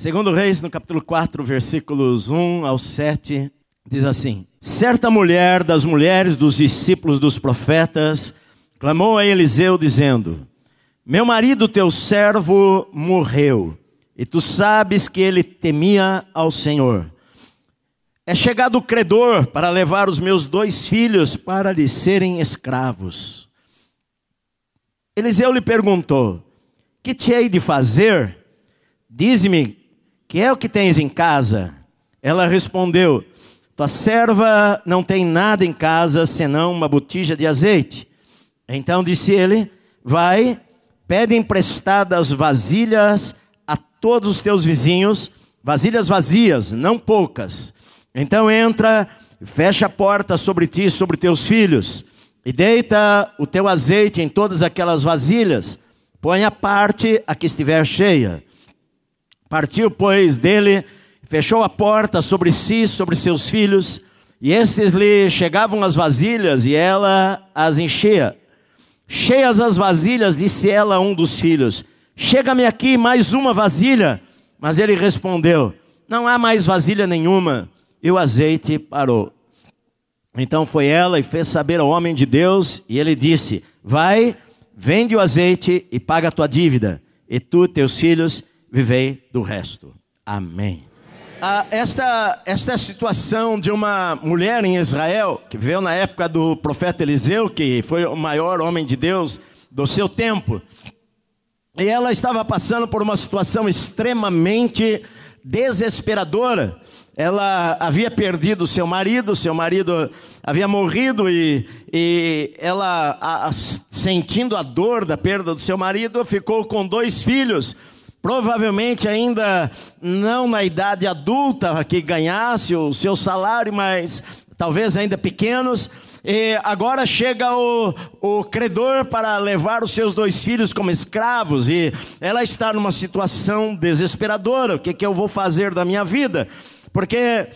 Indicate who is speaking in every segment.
Speaker 1: Segundo Reis, no capítulo 4, versículos 1 ao 7, diz assim: Certa mulher das mulheres dos discípulos dos profetas clamou a Eliseu dizendo: Meu marido, teu servo, morreu, e tu sabes que ele temia ao Senhor. É chegado o credor para levar os meus dois filhos para lhe serem escravos. Eliseu lhe perguntou: Que te hei de fazer? Dize-me que é o que tens em casa? Ela respondeu: Tua serva não tem nada em casa senão uma botija de azeite. Então disse ele: Vai, pede emprestadas vasilhas a todos os teus vizinhos, vasilhas vazias, não poucas. Então entra, fecha a porta sobre ti e sobre teus filhos, e deita o teu azeite em todas aquelas vasilhas. Põe a parte a que estiver cheia. Partiu, pois, dele, fechou a porta sobre si, sobre seus filhos, e estes lhe chegavam as vasilhas, e ela as enchia. Cheias as vasilhas, disse ela a um dos filhos: Chega-me aqui mais uma vasilha. Mas ele respondeu: Não há mais vasilha nenhuma. E o azeite parou. Então foi ela e fez saber ao homem de Deus, e ele disse: Vai, vende o azeite e paga a tua dívida, e tu, teus filhos, vivei do resto. Amém. Ah, esta, esta situação de uma mulher em Israel, que veio na época do profeta Eliseu, que foi o maior homem de Deus do seu tempo, e ela estava passando por uma situação extremamente desesperadora. Ela havia perdido seu marido, seu marido havia morrido e, e ela, a, a, sentindo a dor da perda do seu marido, ficou com dois filhos provavelmente ainda não na idade adulta que ganhasse o seu salário, mas talvez ainda pequenos. E agora chega o, o credor para levar os seus dois filhos como escravos, e ela está numa situação desesperadora. O que, que eu vou fazer da minha vida? Porque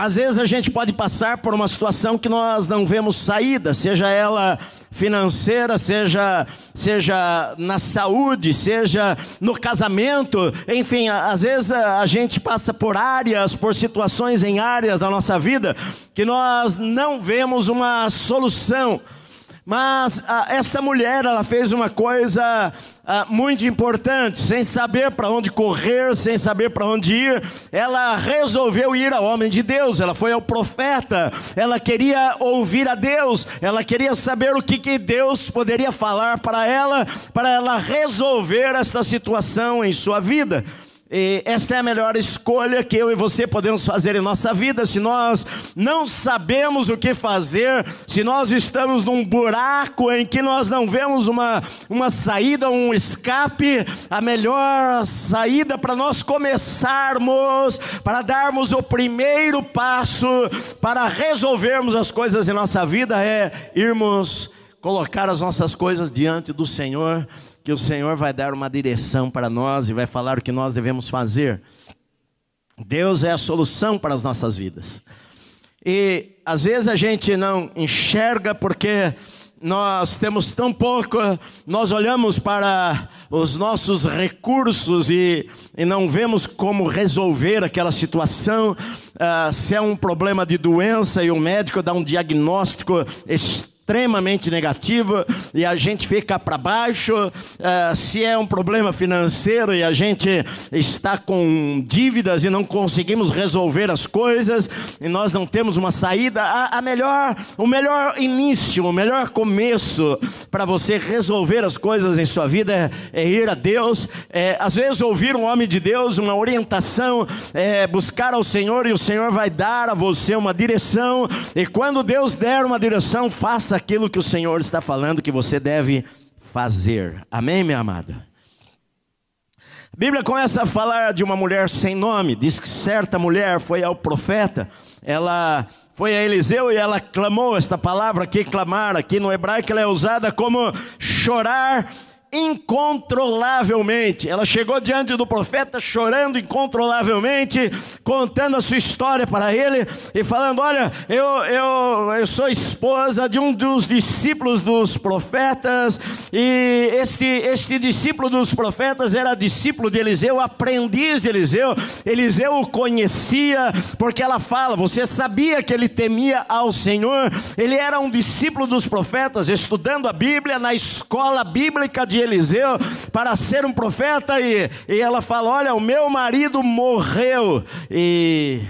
Speaker 1: às vezes a gente pode passar por uma situação que nós não vemos saída, seja ela financeira, seja, seja na saúde, seja no casamento, enfim, às vezes a gente passa por áreas, por situações em áreas da nossa vida que nós não vemos uma solução. Mas ah, esta mulher, ela fez uma coisa ah, muito importante, sem saber para onde correr, sem saber para onde ir, ela resolveu ir ao homem de Deus, ela foi ao profeta, ela queria ouvir a Deus, ela queria saber o que, que Deus poderia falar para ela, para ela resolver esta situação em sua vida. E esta é a melhor escolha que eu e você podemos fazer em nossa vida. Se nós não sabemos o que fazer, se nós estamos num buraco em que nós não vemos uma, uma saída, um escape, a melhor saída para nós começarmos, para darmos o primeiro passo, para resolvermos as coisas em nossa vida é irmos colocar as nossas coisas diante do Senhor que o Senhor vai dar uma direção para nós e vai falar o que nós devemos fazer. Deus é a solução para as nossas vidas. E às vezes a gente não enxerga porque nós temos tão pouco, nós olhamos para os nossos recursos e, e não vemos como resolver aquela situação. Uh, se é um problema de doença e o médico dá um diagnóstico extremamente negativa e a gente fica para baixo. Uh, se é um problema financeiro e a gente está com dívidas e não conseguimos resolver as coisas e nós não temos uma saída, a, a melhor, o melhor início, o melhor começo para você resolver as coisas em sua vida é, é ir a Deus. É, às vezes ouvir um homem de Deus, uma orientação, é, buscar ao Senhor e o Senhor vai dar a você uma direção. E quando Deus der uma direção, faça aquilo que o Senhor está falando que você deve fazer. Amém, minha amada? A Bíblia começa a falar de uma mulher sem nome. Diz que certa mulher foi ao profeta, ela foi a Eliseu e ela clamou esta palavra aqui, clamar, aqui no hebraico ela é usada como chorar incontrolavelmente. Ela chegou diante do profeta chorando incontrolavelmente, contando a sua história para ele e falando: Olha, eu, eu, eu sou esposa de um dos discípulos dos profetas, e este, este discípulo dos profetas era discípulo de Eliseu, aprendiz de Eliseu. Eliseu o conhecia, porque ela fala: Você sabia que ele temia ao Senhor? Ele era um discípulo dos profetas, estudando a Bíblia na escola bíblica de Eliseu para ser um profeta e, e ela fala: Olha, o meu marido morreu e,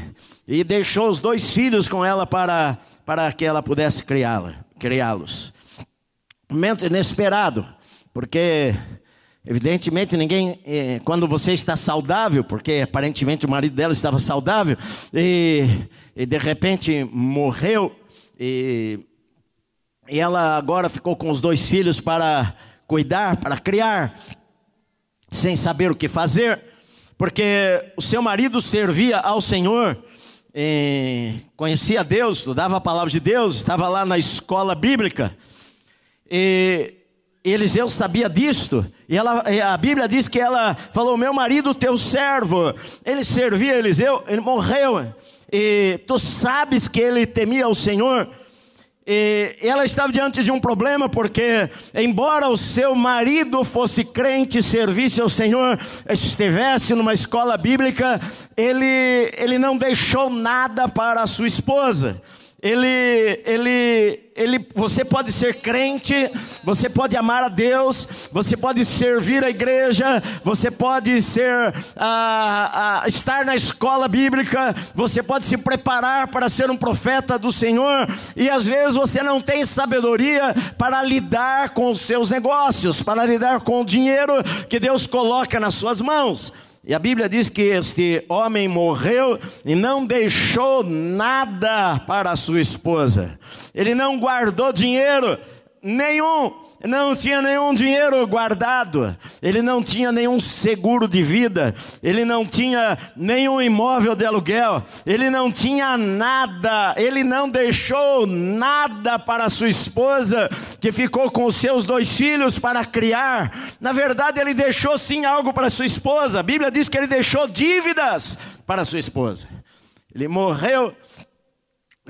Speaker 1: e deixou os dois filhos com ela para, para que ela pudesse criá-la, criá-los. Momento inesperado, porque Evidentemente, ninguém, eh, quando você está saudável, porque aparentemente o marido dela estava saudável, e, e de repente morreu, e, e ela agora ficou com os dois filhos para cuidar, para criar, sem saber o que fazer, porque o seu marido servia ao Senhor, conhecia Deus, estudava a palavra de Deus, estava lá na escola bíblica, e Eliseu sabia disto, e ela, a Bíblia diz que ela falou: Meu marido, teu servo, ele servia Eliseu, ele morreu, e tu sabes que ele temia o Senhor, e ela estava diante de um problema, porque, embora o seu marido fosse crente, servisse ao Senhor, estivesse numa escola bíblica, ele, ele não deixou nada para a sua esposa ele, ele, ele, você pode ser crente, você pode amar a Deus, você pode servir a igreja, você pode ser, ah, ah, estar na escola bíblica, você pode se preparar para ser um profeta do Senhor, e às vezes você não tem sabedoria para lidar com os seus negócios, para lidar com o dinheiro que Deus coloca nas suas mãos. E a Bíblia diz que este homem morreu e não deixou nada para a sua esposa. Ele não guardou dinheiro nenhum, não tinha nenhum dinheiro guardado, ele não tinha nenhum seguro de vida, ele não tinha nenhum imóvel de aluguel, ele não tinha nada, ele não deixou nada para sua esposa, que ficou com seus dois filhos para criar. Na verdade, ele deixou sim algo para sua esposa, a Bíblia diz que ele deixou dívidas para sua esposa. Ele morreu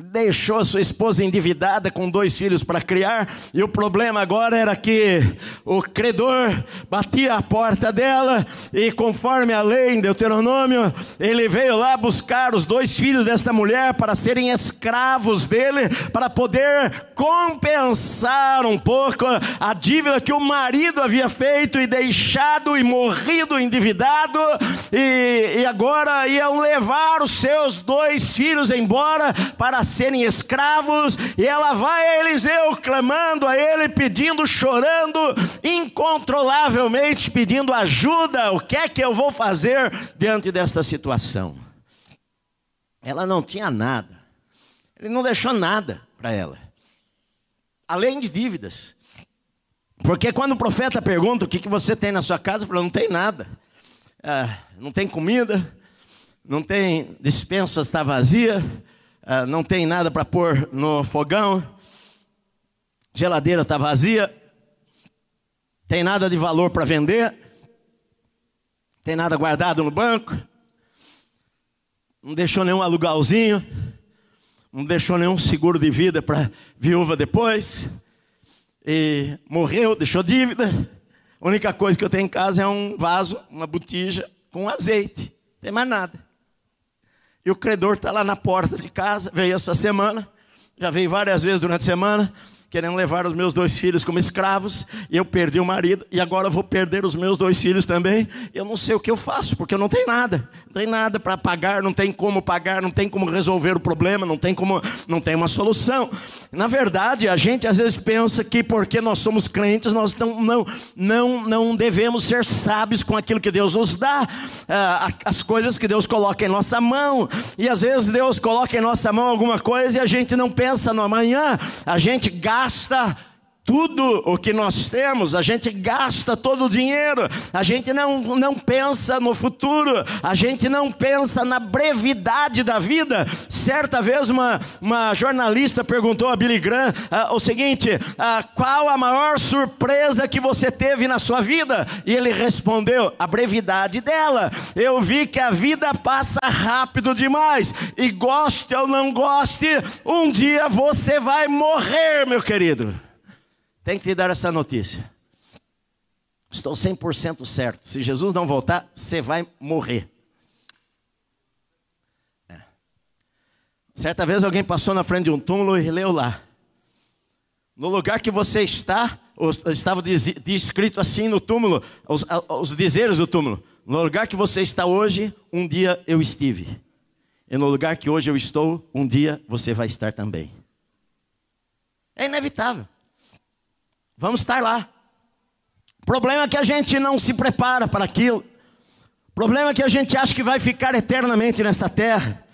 Speaker 1: deixou sua esposa endividada com dois filhos para criar, e o problema agora era que o credor batia a porta dela, e conforme a lei em Deuteronômio, ele veio lá buscar os dois filhos desta mulher para serem escravos dele, para poder compensar um pouco a dívida que o marido havia feito e deixado e morrido endividado, e, e agora iam levar os seus dois filhos embora para serem escravos, e ela vai a Eliseu clamando a ele, pedindo, chorando, incontrolavelmente pedindo ajuda. O que é que eu vou fazer diante desta situação? Ela não tinha nada, ele não deixou nada para ela, além de dívidas. Porque quando o profeta pergunta o que, que você tem na sua casa, falou: não tem nada, ah, não tem comida, não tem dispensa, está vazia, ah, não tem nada para pôr no fogão, geladeira está vazia, tem nada de valor para vender, tem nada guardado no banco, não deixou nenhum alugalzinho, não deixou nenhum seguro de vida para viúva depois, e morreu, deixou dívida. A única coisa que eu tenho em casa é um vaso, uma botija com azeite, não tem mais nada. E o credor está lá na porta de casa, veio essa semana, já veio várias vezes durante a semana, querendo levar os meus dois filhos como escravos, e eu perdi o marido, e agora eu vou perder os meus dois filhos também. Eu não sei o que eu faço, porque eu não tenho nada, não tem nada para pagar, não tem como pagar, não tem como resolver o problema, não tem como, não tem uma solução. Na verdade, a gente às vezes pensa que porque nós somos crentes, nós não, não, não, não devemos ser sábios com aquilo que Deus nos dá, ah, as coisas que Deus coloca em nossa mão, e às vezes Deus coloca em nossa mão alguma coisa e a gente não pensa no amanhã, a gente gasta gasta tudo o que nós temos, a gente gasta todo o dinheiro, a gente não, não pensa no futuro, a gente não pensa na brevidade da vida. Certa vez, uma, uma jornalista perguntou a Billy Graham uh, o seguinte: uh, qual a maior surpresa que você teve na sua vida? E ele respondeu: a brevidade dela. Eu vi que a vida passa rápido demais, e goste ou não goste, um dia você vai morrer, meu querido. Tem que te dar essa notícia. Estou 100% certo. Se Jesus não voltar, você vai morrer. É. Certa vez alguém passou na frente de um túmulo e leu lá. No lugar que você está, estava descrito assim no túmulo, os, os dizeres do túmulo. No lugar que você está hoje, um dia eu estive. E no lugar que hoje eu estou, um dia você vai estar também. É inevitável. Vamos estar lá. O problema é que a gente não se prepara para aquilo. O problema é que a gente acha que vai ficar eternamente nesta terra.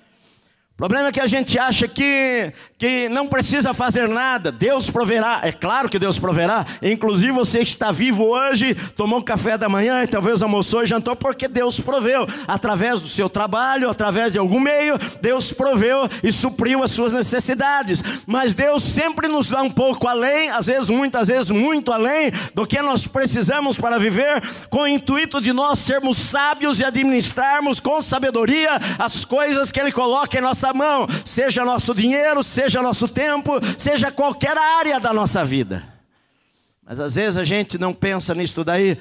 Speaker 1: O problema é que a gente acha que, que não precisa fazer nada, Deus proverá. É claro que Deus proverá. Inclusive você está vivo hoje, tomou café da manhã e talvez almoçou e jantou, porque Deus proveu. Através do seu trabalho, através de algum meio, Deus proveu e supriu as suas necessidades. Mas Deus sempre nos dá um pouco além, às vezes muitas vezes muito além do que nós precisamos para viver, com o intuito de nós sermos sábios e administrarmos com sabedoria as coisas que Ele coloca em nossa nossa mão, seja nosso dinheiro, seja nosso tempo, seja qualquer área da nossa vida. Mas às vezes a gente não pensa nisso daí,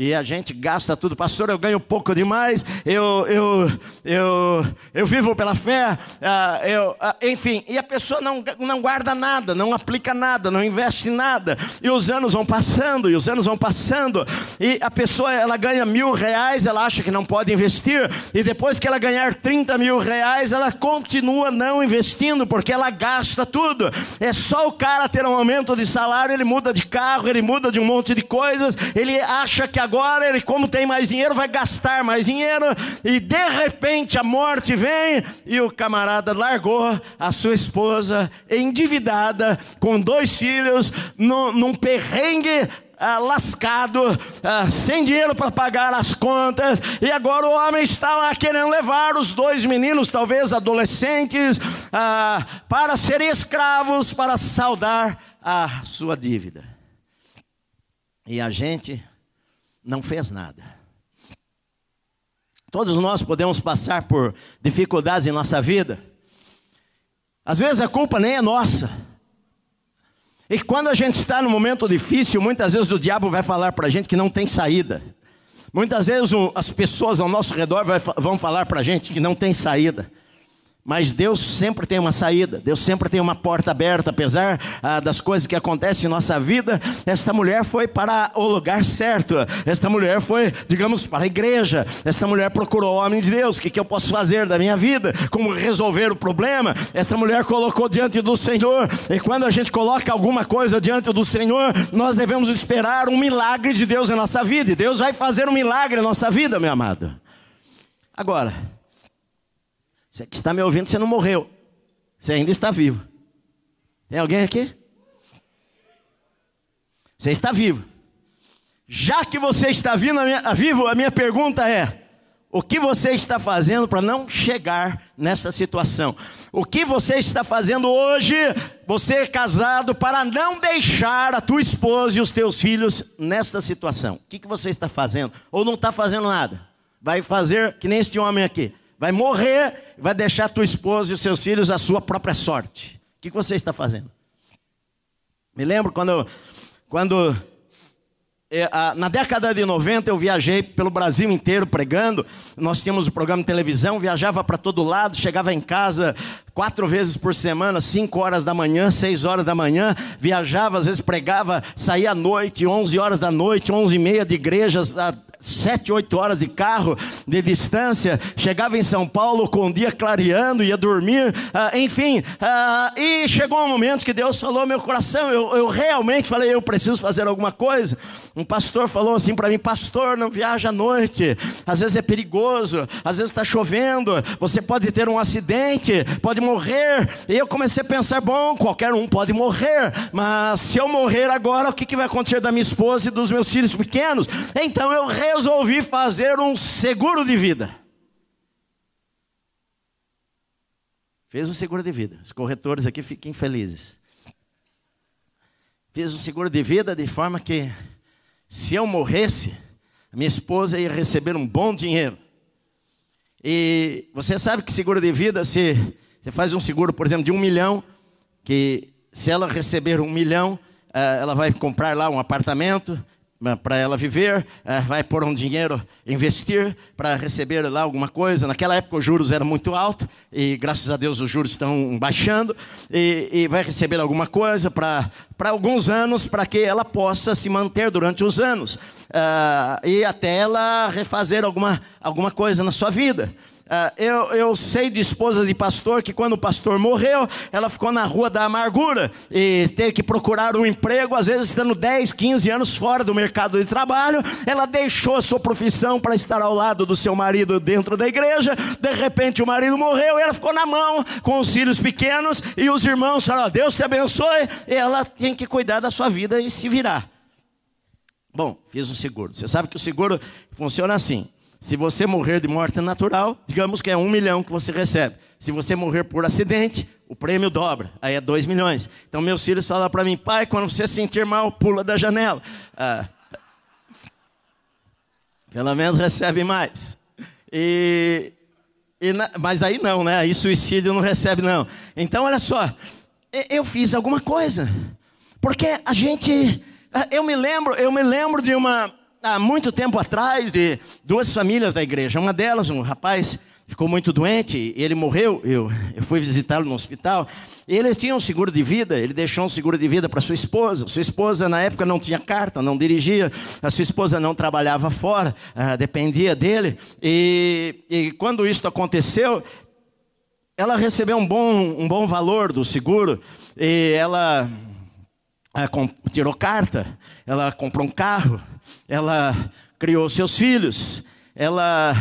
Speaker 1: e a gente gasta tudo, pastor, eu ganho pouco demais, eu, eu, eu, eu vivo pela fé, ah, eu, ah, enfim, e a pessoa não, não guarda nada, não aplica nada, não investe nada, e os anos vão passando, e os anos vão passando, e a pessoa ela ganha mil reais, ela acha que não pode investir, e depois que ela ganhar 30 mil reais, ela continua não investindo, porque ela gasta tudo. É só o cara ter um aumento de salário, ele muda de carro, ele muda de um monte de coisas, ele acha que ele, como tem mais dinheiro, vai gastar mais dinheiro, e de repente a morte vem e o camarada largou a sua esposa endividada, com dois filhos, no, num perrengue ah, lascado, ah, sem dinheiro para pagar as contas, e agora o homem está lá querendo levar os dois meninos, talvez adolescentes, ah, para serem escravos, para saldar a sua dívida. E a gente não fez nada. Todos nós podemos passar por dificuldades em nossa vida. Às vezes a culpa nem é nossa. E quando a gente está num momento difícil, muitas vezes o diabo vai falar para a gente que não tem saída. Muitas vezes as pessoas ao nosso redor vão falar para a gente que não tem saída. Mas Deus sempre tem uma saída, Deus sempre tem uma porta aberta, apesar ah, das coisas que acontecem em nossa vida. Esta mulher foi para o lugar certo, esta mulher foi, digamos, para a igreja. Esta mulher procurou o homem de Deus: o que, que eu posso fazer da minha vida? Como resolver o problema? Esta mulher colocou diante do Senhor, e quando a gente coloca alguma coisa diante do Senhor, nós devemos esperar um milagre de Deus em nossa vida, e Deus vai fazer um milagre em nossa vida, meu amado. Agora, você que está me ouvindo, você não morreu. Você ainda está vivo. Tem alguém aqui? Você está vivo. Já que você está vivo, a minha, vivo, a minha pergunta é: o que você está fazendo para não chegar nessa situação? O que você está fazendo hoje, você é casado, para não deixar a tua esposa e os teus filhos nesta situação? O que, que você está fazendo? Ou não está fazendo nada? Vai fazer que nem este homem aqui vai morrer, vai deixar tua esposa e os seus filhos a sua própria sorte. O que você está fazendo? Me lembro quando, quando na década de 90 eu viajei pelo Brasil inteiro pregando. Nós tínhamos um programa de televisão, viajava para todo lado, chegava em casa quatro vezes por semana, cinco horas da manhã, seis horas da manhã, viajava, às vezes pregava, saía à noite, onze horas da noite, onze e meia de igrejas, sete, oito horas de carro de distância, chegava em São Paulo com o dia clareando, ia dormir, ah, enfim, ah, e chegou um momento que Deus falou meu coração, eu, eu realmente falei, eu preciso fazer alguma coisa, Um pastor falou assim para mim: Pastor, não viaja à noite, às vezes é perigoso, às vezes está chovendo, você pode ter um acidente, pode morrer. E eu comecei a pensar: Bom, qualquer um pode morrer, mas se eu morrer agora, o que, que vai acontecer da minha esposa e dos meus filhos pequenos? Então eu resolvi fazer um seguro de vida. Fez um seguro de vida. Os corretores aqui fiquem felizes. Fiz um seguro de vida de forma que se eu morresse, minha esposa ia receber um bom dinheiro. E você sabe que seguro de vida, se você faz um seguro, por exemplo, de um milhão, que se ela receber um milhão, eh, ela vai comprar lá um apartamento, para ela viver, é, vai pôr um dinheiro, investir para receber lá alguma coisa. Naquela época os juros eram muito altos e graças a Deus os juros estão baixando e, e vai receber alguma coisa para alguns anos para que ela possa se manter durante os anos uh, e até ela refazer alguma, alguma coisa na sua vida. Uh, eu, eu sei de esposa de pastor que quando o pastor morreu, ela ficou na rua da amargura e teve que procurar um emprego, às vezes estando 10, 15 anos fora do mercado de trabalho. Ela deixou a sua profissão para estar ao lado do seu marido dentro da igreja. De repente o marido morreu e ela ficou na mão com os filhos pequenos e os irmãos falaram: Deus te abençoe. E ela tem que cuidar da sua vida e se virar. Bom, fiz um seguro. Você sabe que o seguro funciona assim. Se você morrer de morte natural, digamos que é um milhão que você recebe. Se você morrer por acidente, o prêmio dobra, aí é dois milhões. Então meus filhos falam para mim, pai, quando você sentir mal, pula da janela. Ah, pelo menos recebe mais. E, e na, mas aí não, né? Aí suicídio não recebe não. Então olha só, eu fiz alguma coisa, porque a gente, eu me lembro, eu me lembro de uma há muito tempo atrás de duas famílias da igreja. Uma delas, um rapaz, ficou muito doente, ele morreu. Eu, eu fui visitá-lo no hospital. Ele tinha um seguro de vida, ele deixou um seguro de vida para sua esposa. Sua esposa, na época, não tinha carta, não dirigia. A sua esposa não trabalhava fora, uh, dependia dele. E, e quando isso aconteceu, ela recebeu um bom, um bom valor do seguro. E ela tirou carta, ela comprou um carro ela criou seus filhos, ela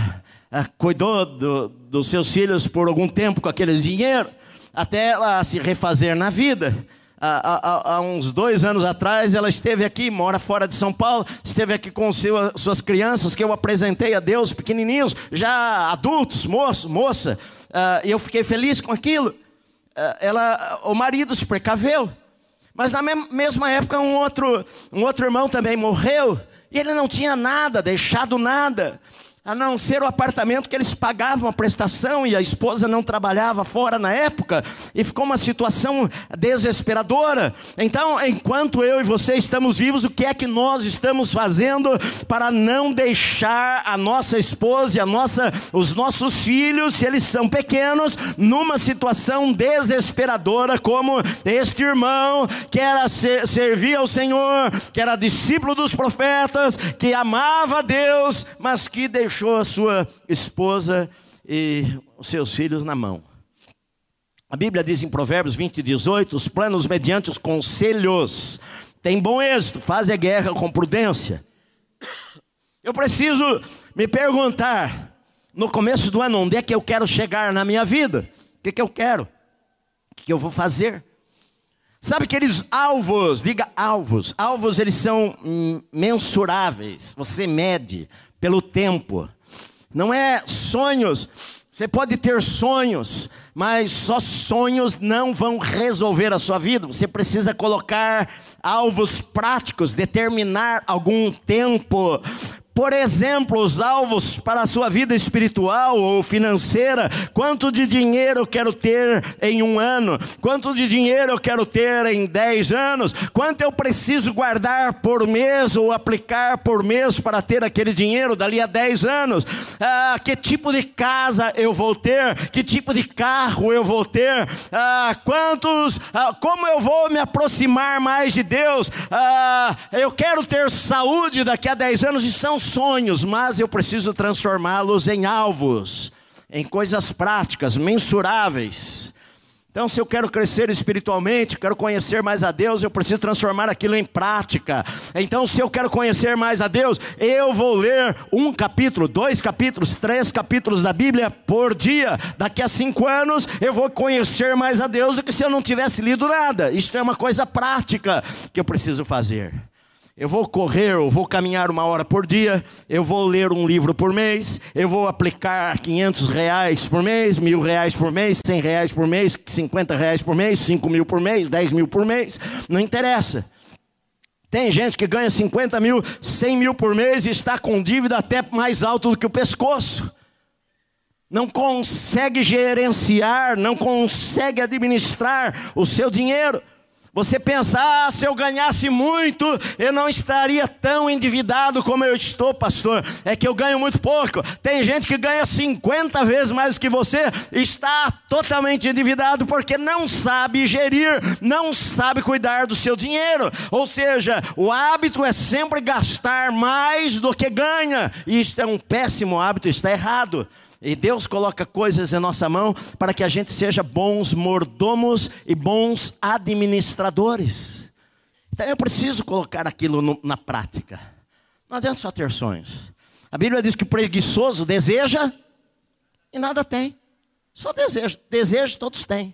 Speaker 1: ah, cuidou do, dos seus filhos por algum tempo com aquele dinheiro, até ela se refazer na vida. Há, há, há, uns dois anos atrás, ela esteve aqui, mora fora de São Paulo, esteve aqui com seu, suas crianças, que eu apresentei a Deus, pequenininhos, já adultos, moço, moça, uh, e eu fiquei feliz com aquilo. Uh, ela, o marido se precaveu, mas na mesma época um outro, um outro irmão também morreu, e ele não tinha nada, deixado nada a não ser o apartamento que eles pagavam a prestação e a esposa não trabalhava fora na época, e ficou uma situação desesperadora. Então, enquanto eu e você estamos vivos, o que é que nós estamos fazendo para não deixar a nossa esposa e a nossa, os nossos filhos, se eles são pequenos, numa situação desesperadora como este irmão que era servia ao Senhor, que era discípulo dos profetas, que amava Deus, mas que deixou deixou a sua esposa e os seus filhos na mão. A Bíblia diz em Provérbios 20, 18: os planos mediante os conselhos têm bom êxito, fazem a guerra com prudência. Eu preciso me perguntar, no começo do ano, onde é que eu quero chegar na minha vida? O que, que eu quero? O que, que eu vou fazer? Sabe, queridos, alvos, diga alvos. Alvos, eles são mensuráveis. Você mede, pelo tempo. Não é sonhos. Você pode ter sonhos, mas só sonhos não vão resolver a sua vida. Você precisa colocar alvos práticos, determinar algum tempo por exemplo, os alvos para a sua vida espiritual ou financeira. Quanto de dinheiro eu quero ter em um ano? Quanto de dinheiro eu quero ter em dez anos? Quanto eu preciso guardar por mês ou aplicar por mês para ter aquele dinheiro dali a dez anos? Ah, que tipo de casa eu vou ter? Que tipo de carro eu vou ter? Ah, quantos? Ah, como eu vou me aproximar mais de Deus? Ah, eu quero ter saúde daqui a dez anos. Estão sonhos, mas eu preciso transformá-los em alvos, em coisas práticas, mensuráveis. Então, se eu quero crescer espiritualmente, quero conhecer mais a Deus, eu preciso transformar aquilo em prática. Então, se eu quero conhecer mais a Deus, eu vou ler um capítulo, dois capítulos, três capítulos da Bíblia por dia. Daqui a cinco anos, eu vou conhecer mais a Deus do que se eu não tivesse lido nada. Isto é uma coisa prática que eu preciso fazer. Eu vou correr, eu vou caminhar uma hora por dia, eu vou ler um livro por mês, eu vou aplicar 500 reais por mês, mil reais por mês, 100 reais por mês, 50 reais por mês, 5 mil por mês, 10 mil por mês, não interessa. Tem gente que ganha 50 mil, 100 mil por mês e está com dívida até mais alto do que o pescoço. Não consegue gerenciar, não consegue administrar o seu dinheiro. Você pensa, ah, se eu ganhasse muito, eu não estaria tão endividado como eu estou, pastor. É que eu ganho muito pouco. Tem gente que ganha 50 vezes mais do que você, está totalmente endividado porque não sabe gerir, não sabe cuidar do seu dinheiro. Ou seja, o hábito é sempre gastar mais do que ganha. E isto é um péssimo hábito, está errado. E Deus coloca coisas em nossa mão para que a gente seja bons mordomos e bons administradores. Então eu preciso colocar aquilo no, na prática. Não adianta só ter sonhos. A Bíblia diz que o preguiçoso deseja e nada tem. Só deseja. Desejo todos têm.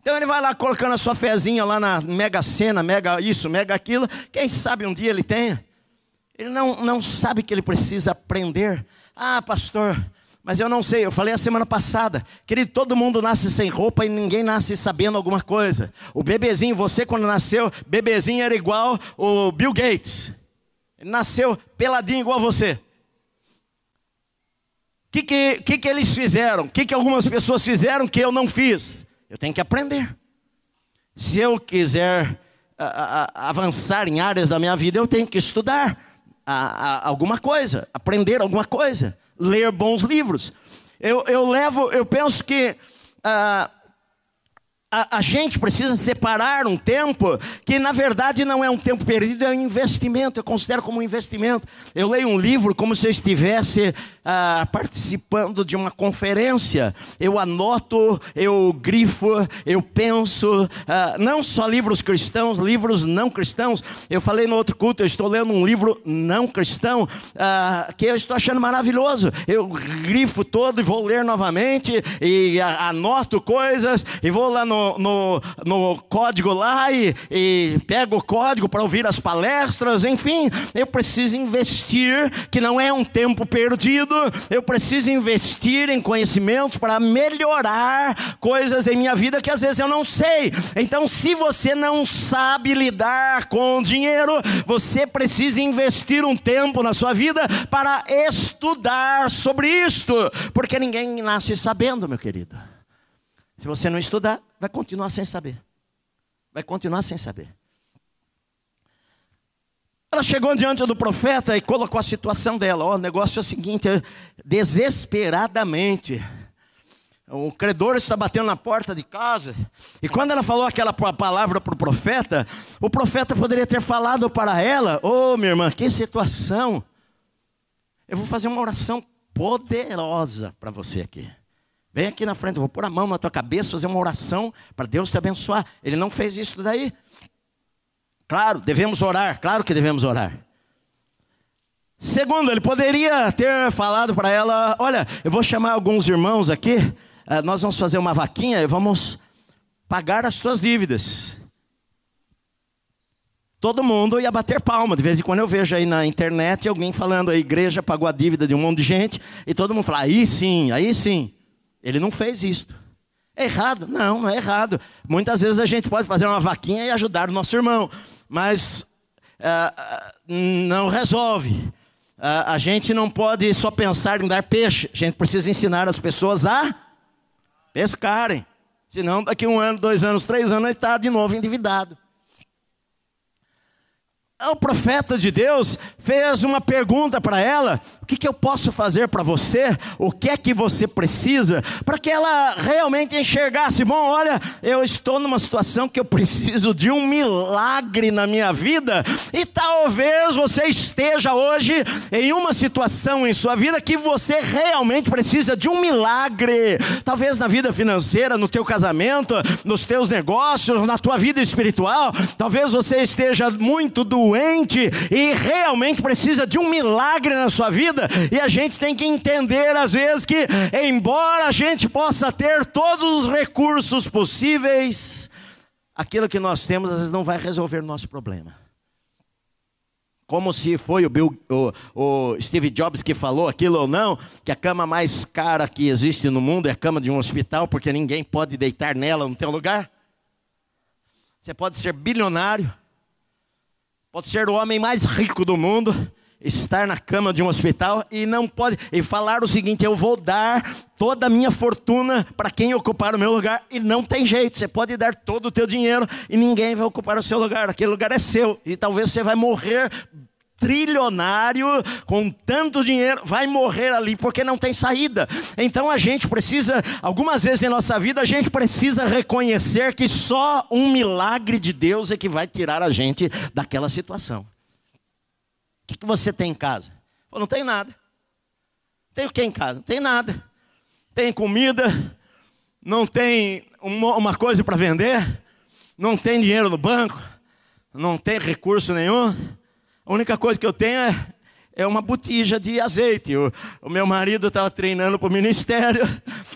Speaker 1: Então ele vai lá colocando a sua fezinha lá na mega cena, mega isso, mega aquilo. Quem sabe um dia ele tenha. Ele não, não sabe que ele precisa aprender. Ah, pastor, mas eu não sei, eu falei a semana passada, querido, todo mundo nasce sem roupa e ninguém nasce sabendo alguma coisa. O bebezinho, você quando nasceu, bebezinho era igual o Bill Gates. Ele nasceu peladinho igual você. O que, que, que, que eles fizeram? O que, que algumas pessoas fizeram que eu não fiz? Eu tenho que aprender. Se eu quiser a, a, avançar em áreas da minha vida, eu tenho que estudar a, alguma coisa, aprender alguma coisa ler bons livros. Eu, eu levo, eu penso que ah, a, a, gente precisa separar um tempo que na verdade não é um tempo perdido, é um investimento. Eu considero como um investimento. Eu leio um livro como se eu estivesse ah, participando de uma conferência. Eu anoto, eu grifo, eu penso. Ah, não só livros cristãos, livros não cristãos. Eu falei no outro culto, eu estou lendo um livro não cristão ah, que eu estou achando maravilhoso. Eu grifo todo e vou ler novamente e anoto coisas e vou lá no no, no, código lá e, e pego o código para ouvir as palestras, enfim, eu preciso investir, que não é um tempo perdido, eu preciso investir em conhecimento para melhorar coisas em minha vida que às vezes eu não sei. Então, se você não sabe lidar com dinheiro, você precisa investir um tempo na sua vida para estudar sobre isto, porque ninguém nasce sabendo, meu querido. Se você não estudar, vai continuar sem saber. Vai continuar sem saber. Ela chegou diante do profeta e colocou a situação dela. Oh, o negócio é o seguinte: desesperadamente. O credor está batendo na porta de casa. E quando ela falou aquela palavra para o profeta, o profeta poderia ter falado para ela: Ô oh, minha irmã, que situação. Eu vou fazer uma oração poderosa para você aqui. Vem aqui na frente, eu vou pôr a mão na tua cabeça, fazer uma oração para Deus te abençoar. Ele não fez isso daí. Claro, devemos orar, claro que devemos orar. Segundo, ele poderia ter falado para ela: Olha, eu vou chamar alguns irmãos aqui, eh, nós vamos fazer uma vaquinha e vamos pagar as suas dívidas. Todo mundo ia bater palma. De vez em quando eu vejo aí na internet alguém falando: a igreja pagou a dívida de um monte de gente, e todo mundo fala: aí sim, aí sim. Ele não fez isso. É errado? Não, não é errado. Muitas vezes a gente pode fazer uma vaquinha e ajudar o nosso irmão, mas uh, não resolve. Uh, a gente não pode só pensar em dar peixe, a gente precisa ensinar as pessoas a pescarem. Senão, daqui um ano, dois anos, três anos, está de novo endividado. O profeta de Deus fez uma pergunta para ela, que, que eu posso fazer para você? O que é que você precisa? Para que ela realmente enxergasse: bom, olha, eu estou numa situação que eu preciso de um milagre na minha vida, e talvez você esteja hoje em uma situação em sua vida que você realmente precisa de um milagre. Talvez na vida financeira, no teu casamento, nos teus negócios, na tua vida espiritual. Talvez você esteja muito doente e realmente precisa de um milagre na sua vida. E a gente tem que entender às vezes que embora a gente possa ter todos os recursos possíveis, aquilo que nós temos às vezes não vai resolver o nosso problema. Como se foi o, Bill, o, o, Steve Jobs que falou aquilo ou não, que a cama mais cara que existe no mundo é a cama de um hospital, porque ninguém pode deitar nela no teu lugar. Você pode ser bilionário, pode ser o homem mais rico do mundo, estar na cama de um hospital e não pode e falar o seguinte: eu vou dar toda a minha fortuna para quem ocupar o meu lugar e não tem jeito. Você pode dar todo o teu dinheiro e ninguém vai ocupar o seu lugar. Aquele lugar é seu e talvez você vai morrer trilionário com tanto dinheiro vai morrer ali porque não tem saída. Então a gente precisa, algumas vezes em nossa vida, a gente precisa reconhecer que só um milagre de Deus é que vai tirar a gente daquela situação que, que você tem em casa? Eu não tem nada. Tem o que em casa? Não tem nada. Tem comida, não tem uma, uma coisa para vender, não tem dinheiro no banco, não tem recurso nenhum. A única coisa que eu tenho é, é uma botija de azeite. O, o meu marido estava treinando para o ministério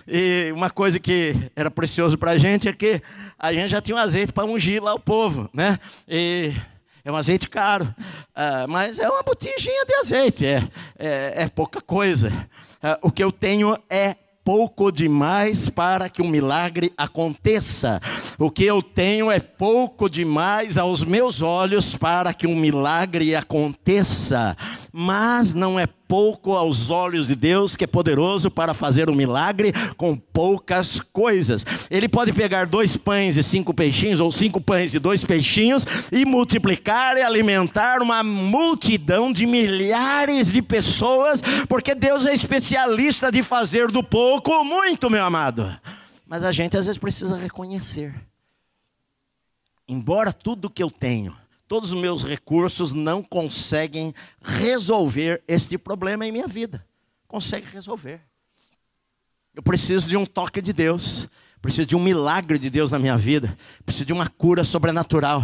Speaker 1: e uma coisa que era precioso para a gente é que a gente já tinha um azeite para ungir lá o povo, né? E é um azeite caro, uh, mas é uma botijinha de azeite, é, é, é pouca coisa. Uh, o que eu tenho é pouco demais para que um milagre aconteça. O que eu tenho é pouco demais aos meus olhos para que um milagre aconteça. Mas não é pouco aos olhos de Deus, que é poderoso para fazer um milagre com poucas coisas. Ele pode pegar dois pães e cinco peixinhos, ou cinco pães e dois peixinhos, e multiplicar e alimentar uma multidão de milhares de pessoas, porque Deus é especialista de fazer do pouco muito, meu amado. Mas a gente às vezes precisa reconhecer. Embora tudo que eu tenho todos os meus recursos não conseguem resolver este problema em minha vida. Consegue resolver. Eu preciso de um toque de Deus, preciso de um milagre de Deus na minha vida, preciso de uma cura sobrenatural.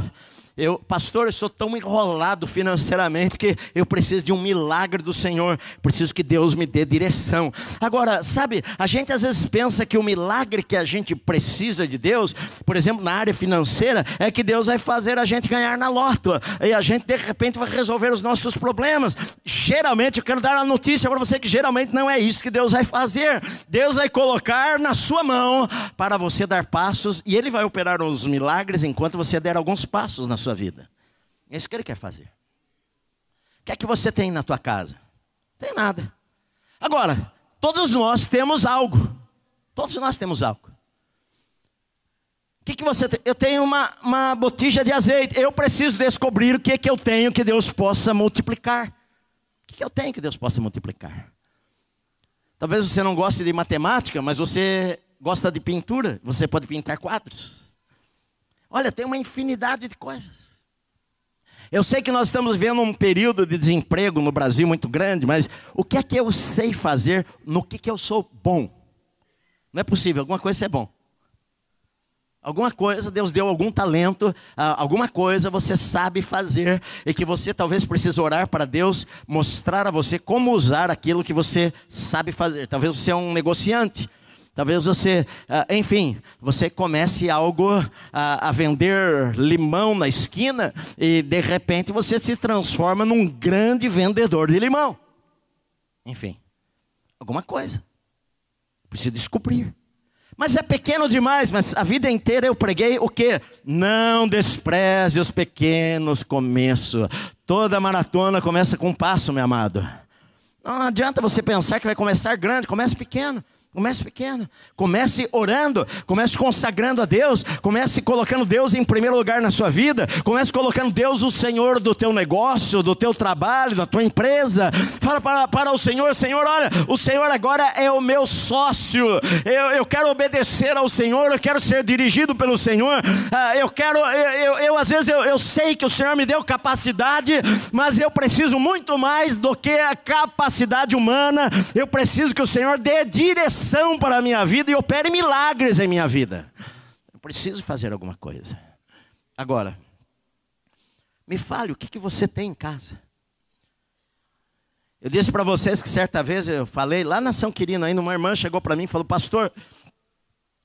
Speaker 1: Eu, pastor, eu sou tão enrolado financeiramente que eu preciso de um milagre do Senhor. Preciso que Deus me dê direção. Agora, sabe, a gente às vezes pensa que o milagre que a gente precisa de Deus, por exemplo, na área financeira, é que Deus vai fazer a gente ganhar na loto. E a gente de repente vai resolver os nossos problemas. Geralmente, eu quero dar uma notícia para você que geralmente não é isso que Deus vai fazer. Deus vai colocar na sua mão para você dar passos e ele vai operar os milagres enquanto você der alguns passos na sua sua vida. É isso que ele quer fazer. O que é que você tem na tua casa? Não tem nada. Agora, todos nós temos algo. Todos nós temos algo. O que, que você tem? Eu tenho uma, uma botija de azeite. Eu preciso descobrir o que, que eu tenho que Deus possa multiplicar. O que, que eu tenho que Deus possa multiplicar? Talvez você não goste de matemática, mas você gosta de pintura. Você pode pintar quadros. Olha, tem uma infinidade de coisas. Eu sei que nós estamos vivendo um período de desemprego no Brasil muito grande, mas o que é que eu sei fazer no que, que eu sou bom? Não é possível, alguma coisa é bom. Alguma coisa, Deus deu algum talento, alguma coisa você sabe fazer e que você talvez precise orar para Deus mostrar a você como usar aquilo que você sabe fazer. Talvez você é um negociante, Talvez você, ah, enfim, você comece algo a, vender limão na esquina e de repente você se transforma num grande vendedor de limão. Enfim, alguma coisa. Preciso descobrir. Mas é pequeno demais, mas a vida inteira eu preguei o quê? Não despreze os pequenos começos. Toda maratona começa com um passo, meu amado. Não adianta você pensar que vai começar grande, comece pequeno. Comece pequeno. Comece orando. Comece consagrando a Deus. Comece colocando Deus em primeiro lugar na sua vida. Comece colocando Deus o Senhor do teu negócio, do teu trabalho, da tua empresa. Fala para, para o Senhor: Senhor, olha, o Senhor agora é o meu sócio. Eu, eu quero obedecer ao Senhor. Eu quero ser dirigido pelo Senhor. Ah, eu quero, eu, eu, eu às vezes eu, eu sei que o Senhor me deu capacidade, mas eu preciso muito mais do que a capacidade humana. Eu preciso que o Senhor dê direção para a minha vida e opere milagres em minha vida. Eu preciso fazer alguma coisa. Agora, me fale o que, que você tem em casa. Eu disse para vocês que certa vez eu falei lá na São Quirino, ainda uma irmã chegou para mim e falou: Pastor,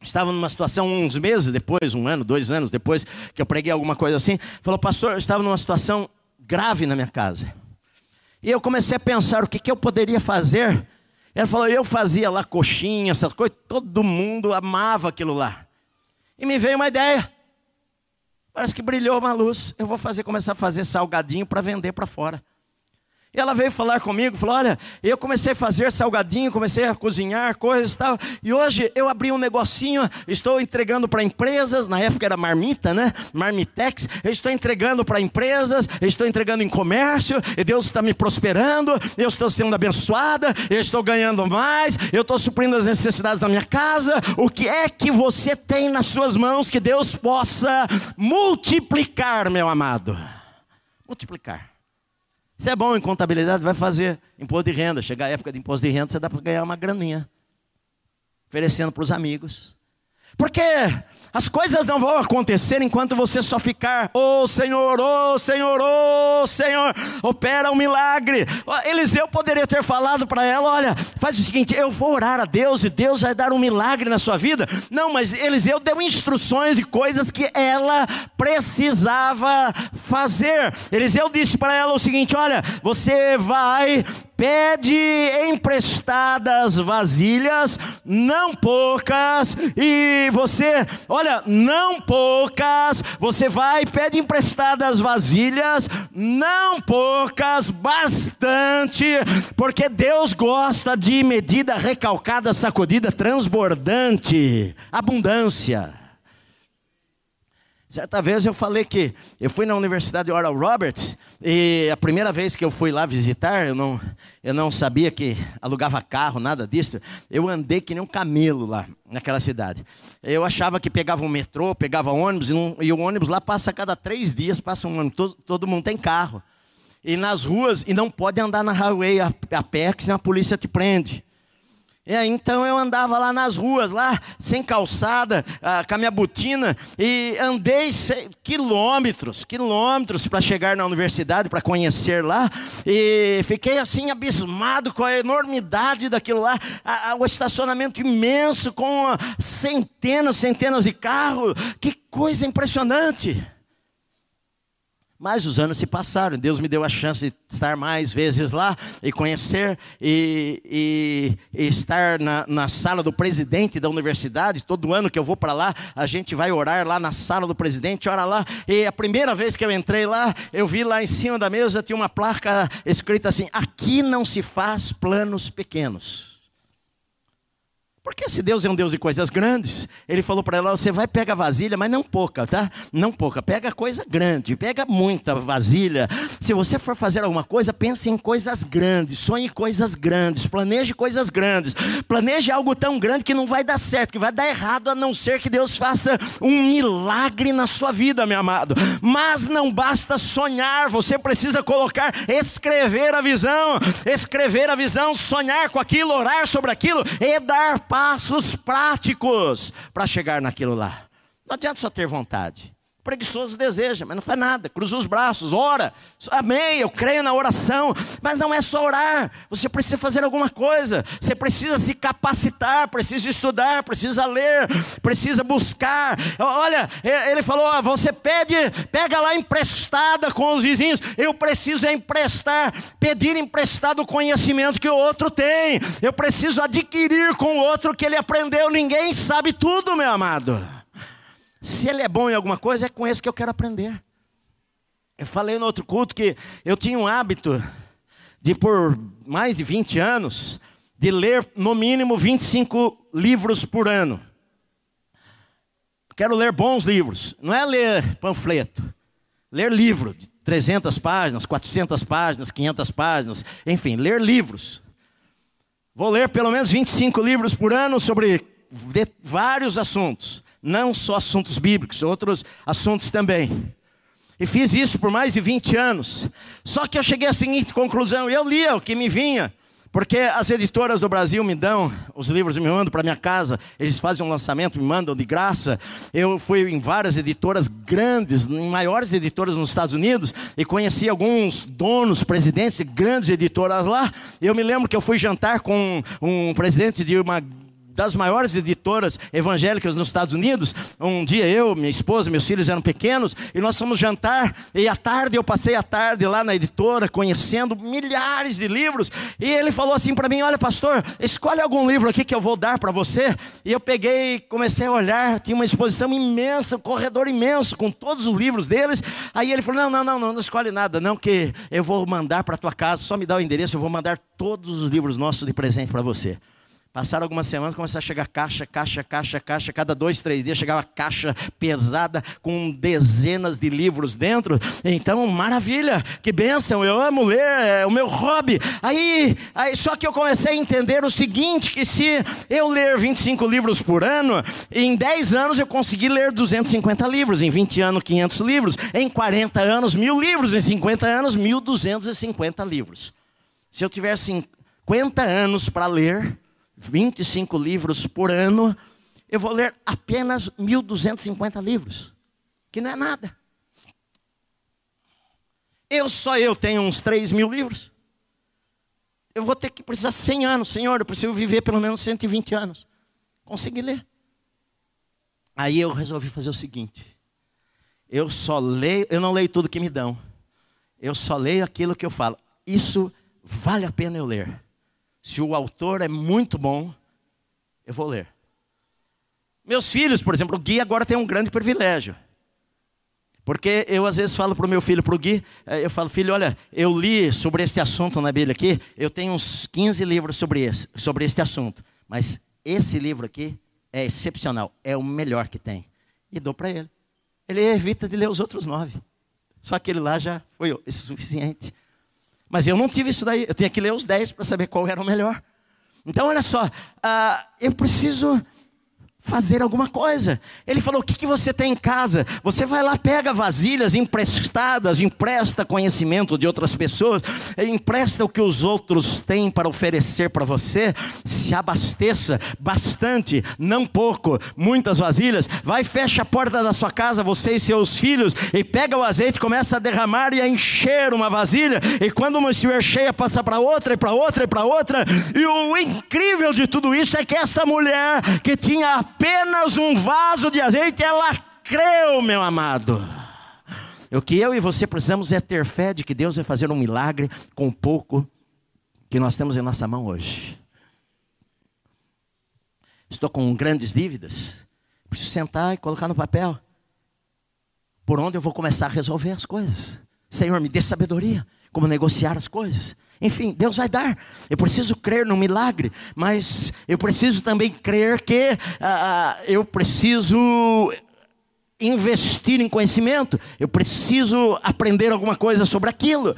Speaker 1: estava numa situação uns meses depois, um ano, dois anos depois que eu preguei alguma coisa assim. Falou: Pastor, eu estava numa situação grave na minha casa. E eu comecei a pensar o que, que eu poderia fazer ela falou, eu fazia lá coxinha, essas coisas, todo mundo amava aquilo lá. E me veio uma ideia. Parece que brilhou uma luz. Eu vou fazer, começar a fazer salgadinho para vender para fora. E ela veio falar comigo, falou: Olha, eu comecei a fazer salgadinho, comecei a cozinhar coisas e tal. E hoje eu abri um negocinho, estou entregando para empresas. Na época era marmita, né? Marmitex. Eu estou entregando para empresas, estou entregando em comércio. E Deus está me prosperando. Eu estou sendo abençoada. Eu estou ganhando mais. Eu estou suprindo as necessidades da minha casa. O que é que você tem nas suas mãos que Deus possa multiplicar, meu amado? Multiplicar. Se é bom em contabilidade, vai fazer imposto de renda. Chegar a época de imposto de renda, você dá para ganhar uma graninha. Oferecendo para os amigos. Porque as coisas não vão acontecer enquanto você só ficar, ô oh, Senhor, ô oh, Senhor, ô oh, Senhor, opera um milagre. Eliseu poderia ter falado para ela: olha, faz o seguinte, eu vou orar a Deus e Deus vai dar um milagre na sua vida. Não, mas Eliseu deu instruções de coisas que ela precisava fazer. Eliseu disse para ela o seguinte: olha, você vai pede emprestadas vasilhas, não poucas, e você, olha, não poucas, você vai, pede emprestadas vasilhas, não poucas, bastante, porque Deus gosta de medida recalcada, sacudida, transbordante, abundância. Certa vez eu falei que eu fui na Universidade Oral Roberts e a primeira vez que eu fui lá visitar, eu não, eu não sabia que alugava carro, nada disso. Eu andei que nem um camelo lá naquela cidade. Eu achava que pegava um metrô, pegava ônibus e, não, e o ônibus lá passa a cada três dias, passa um ônibus, todo, todo mundo tem carro. E nas ruas, e não pode andar na highway a, a pé, que senão a polícia te prende. É, então eu andava lá nas ruas, lá sem calçada, ah, com a minha botina, e andei quilômetros, quilômetros para chegar na universidade, para conhecer lá, e fiquei assim abismado com a enormidade daquilo lá, o estacionamento imenso, com centenas, centenas de carros, que coisa impressionante. Mas os anos se passaram, Deus me deu a chance de estar mais vezes lá e conhecer e, e, e estar na, na, sala do presidente da universidade. Todo ano que eu vou para lá, a gente vai orar lá na sala do presidente, ora lá. E a primeira vez que eu entrei lá, eu vi lá em cima da mesa, tinha uma placa escrita assim: aqui não se faz planos pequenos. Porque se Deus é um Deus de coisas grandes, ele falou para ela: você vai pegar vasilha, mas não pouca, tá? Não pouca, pega coisa grande, pega muita vasilha. Se você for fazer alguma coisa, pense em coisas grandes, sonhe coisas grandes, planeje coisas grandes, planeje algo tão grande que não vai dar certo, que vai dar errado, a não ser que Deus faça um milagre na sua vida, meu amado. Mas não basta sonhar, você precisa colocar, escrever a visão, escrever a visão, sonhar com aquilo, orar sobre aquilo e dar passos práticos para chegar naquilo lá. Não adianta só ter vontade. Preguiçoso deseja, mas não faz nada. Cruza os braços, ora. Amém, eu creio na oração. Mas não é só orar. Você precisa fazer alguma coisa. Você precisa se capacitar, precisa estudar, precisa ler, precisa buscar. Olha, ele falou: você pede, pega lá emprestada com os vizinhos. Eu preciso emprestar, pedir emprestado o conhecimento que o outro tem. Eu preciso adquirir com o outro que ele aprendeu. Ninguém sabe tudo, meu amado. Se ele é bom em alguma coisa, é com esse que eu quero aprender. Eu falei no outro culto que eu tinha um hábito de, por mais de 20 anos, de ler no mínimo 25 livros por ano. Quero ler bons livros, não é ler panfleto, ler livro de 300 páginas, 400 páginas, 500 páginas, enfim, ler livros. Vou ler pelo menos 25 livros por ano sobre vários assuntos, não só assuntos bíblicos, outros assuntos também. E fiz isso por mais de 20 anos. Só que eu cheguei à seguinte conclusão: eu lia o que me vinha, porque as editoras do Brasil me dão os livros, me mandam para minha casa, eles fazem um lançamento, me mandam de graça. Eu fui em várias editoras grandes, em maiores editoras nos Estados Unidos, e conheci alguns donos, presidentes de grandes editoras lá. Eu me lembro que eu fui jantar com um presidente de uma das maiores editoras evangélicas nos Estados Unidos. Um dia eu, minha esposa, meus filhos eram pequenos e nós fomos jantar. E à tarde eu passei a tarde lá na editora, conhecendo milhares de livros. E ele falou assim para mim: Olha, pastor, escolhe algum livro aqui que eu vou dar para você. E eu peguei, comecei a olhar. Tinha uma exposição imensa, um corredor imenso com todos os livros deles. Aí ele falou: Não, não, não, não, não escolhe nada, não, que eu vou mandar para tua casa. Só me dá o endereço, eu vou mandar todos os livros nossos de presente para você. Passaram algumas semanas, começou a chegar caixa, caixa, caixa, caixa. Cada dois, três dias chegava caixa pesada com dezenas de livros dentro. Então, maravilha, que bênção, eu amo ler, é o meu hobby. Aí, aí, só que eu comecei a entender o seguinte: que se eu ler 25 livros por ano, em 10 anos eu consegui ler 250 livros, em 20 anos, 500 livros, em 40 anos, mil livros, em 50 anos, 1.250 livros. Se eu tivesse 50 anos para ler, 25 livros por ano, eu vou ler apenas 1.250 livros, que não é nada. Eu só eu tenho uns 3 mil livros. Eu vou ter que precisar 100 anos, Senhor, eu preciso viver pelo menos 120 anos. Consegui ler. Aí eu resolvi fazer o seguinte: eu só leio, eu não leio tudo que me dão. Eu só leio aquilo que eu falo. Isso vale a pena eu ler. Se o autor é muito bom, eu vou ler. Meus filhos, por exemplo, o Gui agora tem um grande privilégio. Porque eu às vezes falo para o meu filho, para o Gui, eh, eu falo, filho, olha, eu li sobre este assunto na Bíblia aqui, eu tenho uns 15 livros sobre, esse, sobre este assunto. Mas esse livro aqui é excepcional, é o melhor que tem. E dou para ele. Ele evita de ler os outros nove. Só aquele lá já foi o suficiente. Mas eu não tive isso daí. Eu tinha que ler os dez para saber qual era o melhor. Então, olha só, uh, eu preciso fazer alguma coisa. Ele falou: O que, que você tem em casa? Você vai lá, pega vasilhas emprestadas, empresta conhecimento de outras pessoas, empresta o que os outros têm para oferecer para você, se abasteça bastante, não pouco, muitas vasilhas. Vai, fecha a porta da sua casa, você e seus filhos, e pega o azeite, começa a derramar e a encher uma vasilha, e quando uma estiver cheia, passa para outra, e para outra, e para outra. E o incrível de tudo isso é que esta mulher que tinha apenas um vaso de azeite, ela creu, meu amado. O que eu e você precisamos é ter fé de que Deus vai fazer um milagre com pouco que nós temos em nossa mão hoje. Estou com grandes dívidas. Preciso sentar e colocar no papel. Por onde eu vou começar a resolver as coisas. Senhor, me dê sabedoria como negociar as coisas. Enfim, Deus vai dar. Eu preciso crer no milagre, mas eu preciso também crer que uh, eu preciso investir em conhecimento, eu preciso aprender alguma coisa sobre aquilo.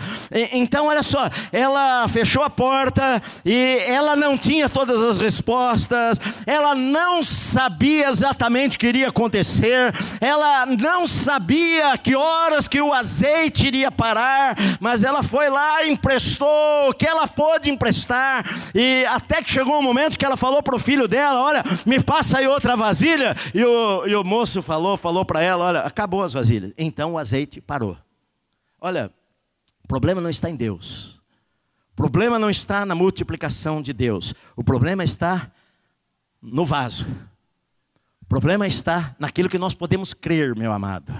Speaker 1: Então, olha só, ela fechou a porta e ela não tinha todas as respostas, ela não sabia exatamente o que iria acontecer, ela não sabia que horas que o azeite iria parar, mas ela foi lá e emprestou o que ela pôde emprestar, e até que chegou um momento que ela falou para o filho dela: Olha, me passa aí outra vasilha, e o, e o moço falou, falou para ela: olha, acabou as vasilhas. Então o azeite parou. Olha, o problema não está em Deus. O problema não está na multiplicação de Deus. O problema está no vaso. O problema está naquilo que nós podemos crer, meu amado.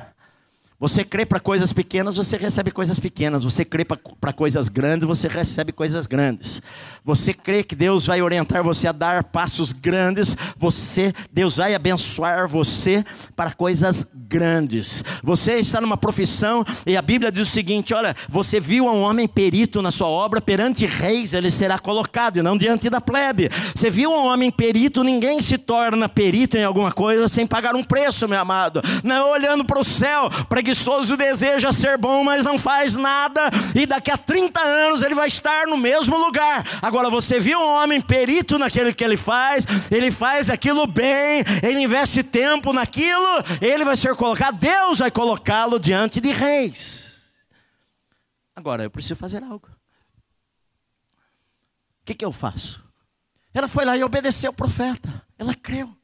Speaker 1: Você crê para coisas pequenas, você recebe coisas pequenas. Você crê para coisas grandes, você recebe coisas grandes. Você crê que Deus vai orientar você a dar passos grandes, você, Deus vai abençoar você para coisas grandes. Você está numa profissão e a Bíblia diz o seguinte: olha, você viu um homem perito na sua obra, perante reis ele será colocado e não diante da plebe. Você viu um homem perito, ninguém se torna perito em alguma coisa sem pagar um preço, meu amado. Não olhando para o céu, para preguiçoso deseja ser bom, mas não faz nada, e daqui a 30 anos ele vai estar no mesmo lugar. Agora, você viu um homem perito naquilo que ele faz, ele faz aquilo bem, ele investe tempo naquilo, ele vai ser colocado, Deus vai colocá-lo diante de reis. Agora, eu preciso fazer algo. O que, que eu faço? Ela foi lá e obedeceu o profeta. Ela creu.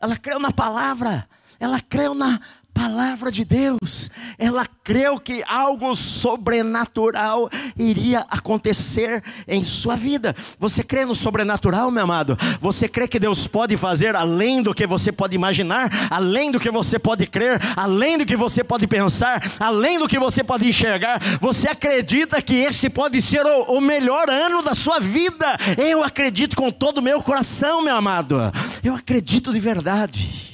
Speaker 1: Ela creu na palavra. Ela creu na palavra de Deus, ela creu que algo sobrenatural iria acontecer em sua vida. Você crê no sobrenatural, meu amado? Você crê que Deus pode fazer além do que você pode imaginar, além do que você pode crer, além do que você pode pensar, além do que você pode enxergar? Você acredita que este pode ser o, o melhor ano da sua vida? Eu acredito com todo o meu coração, meu amado. Eu acredito de verdade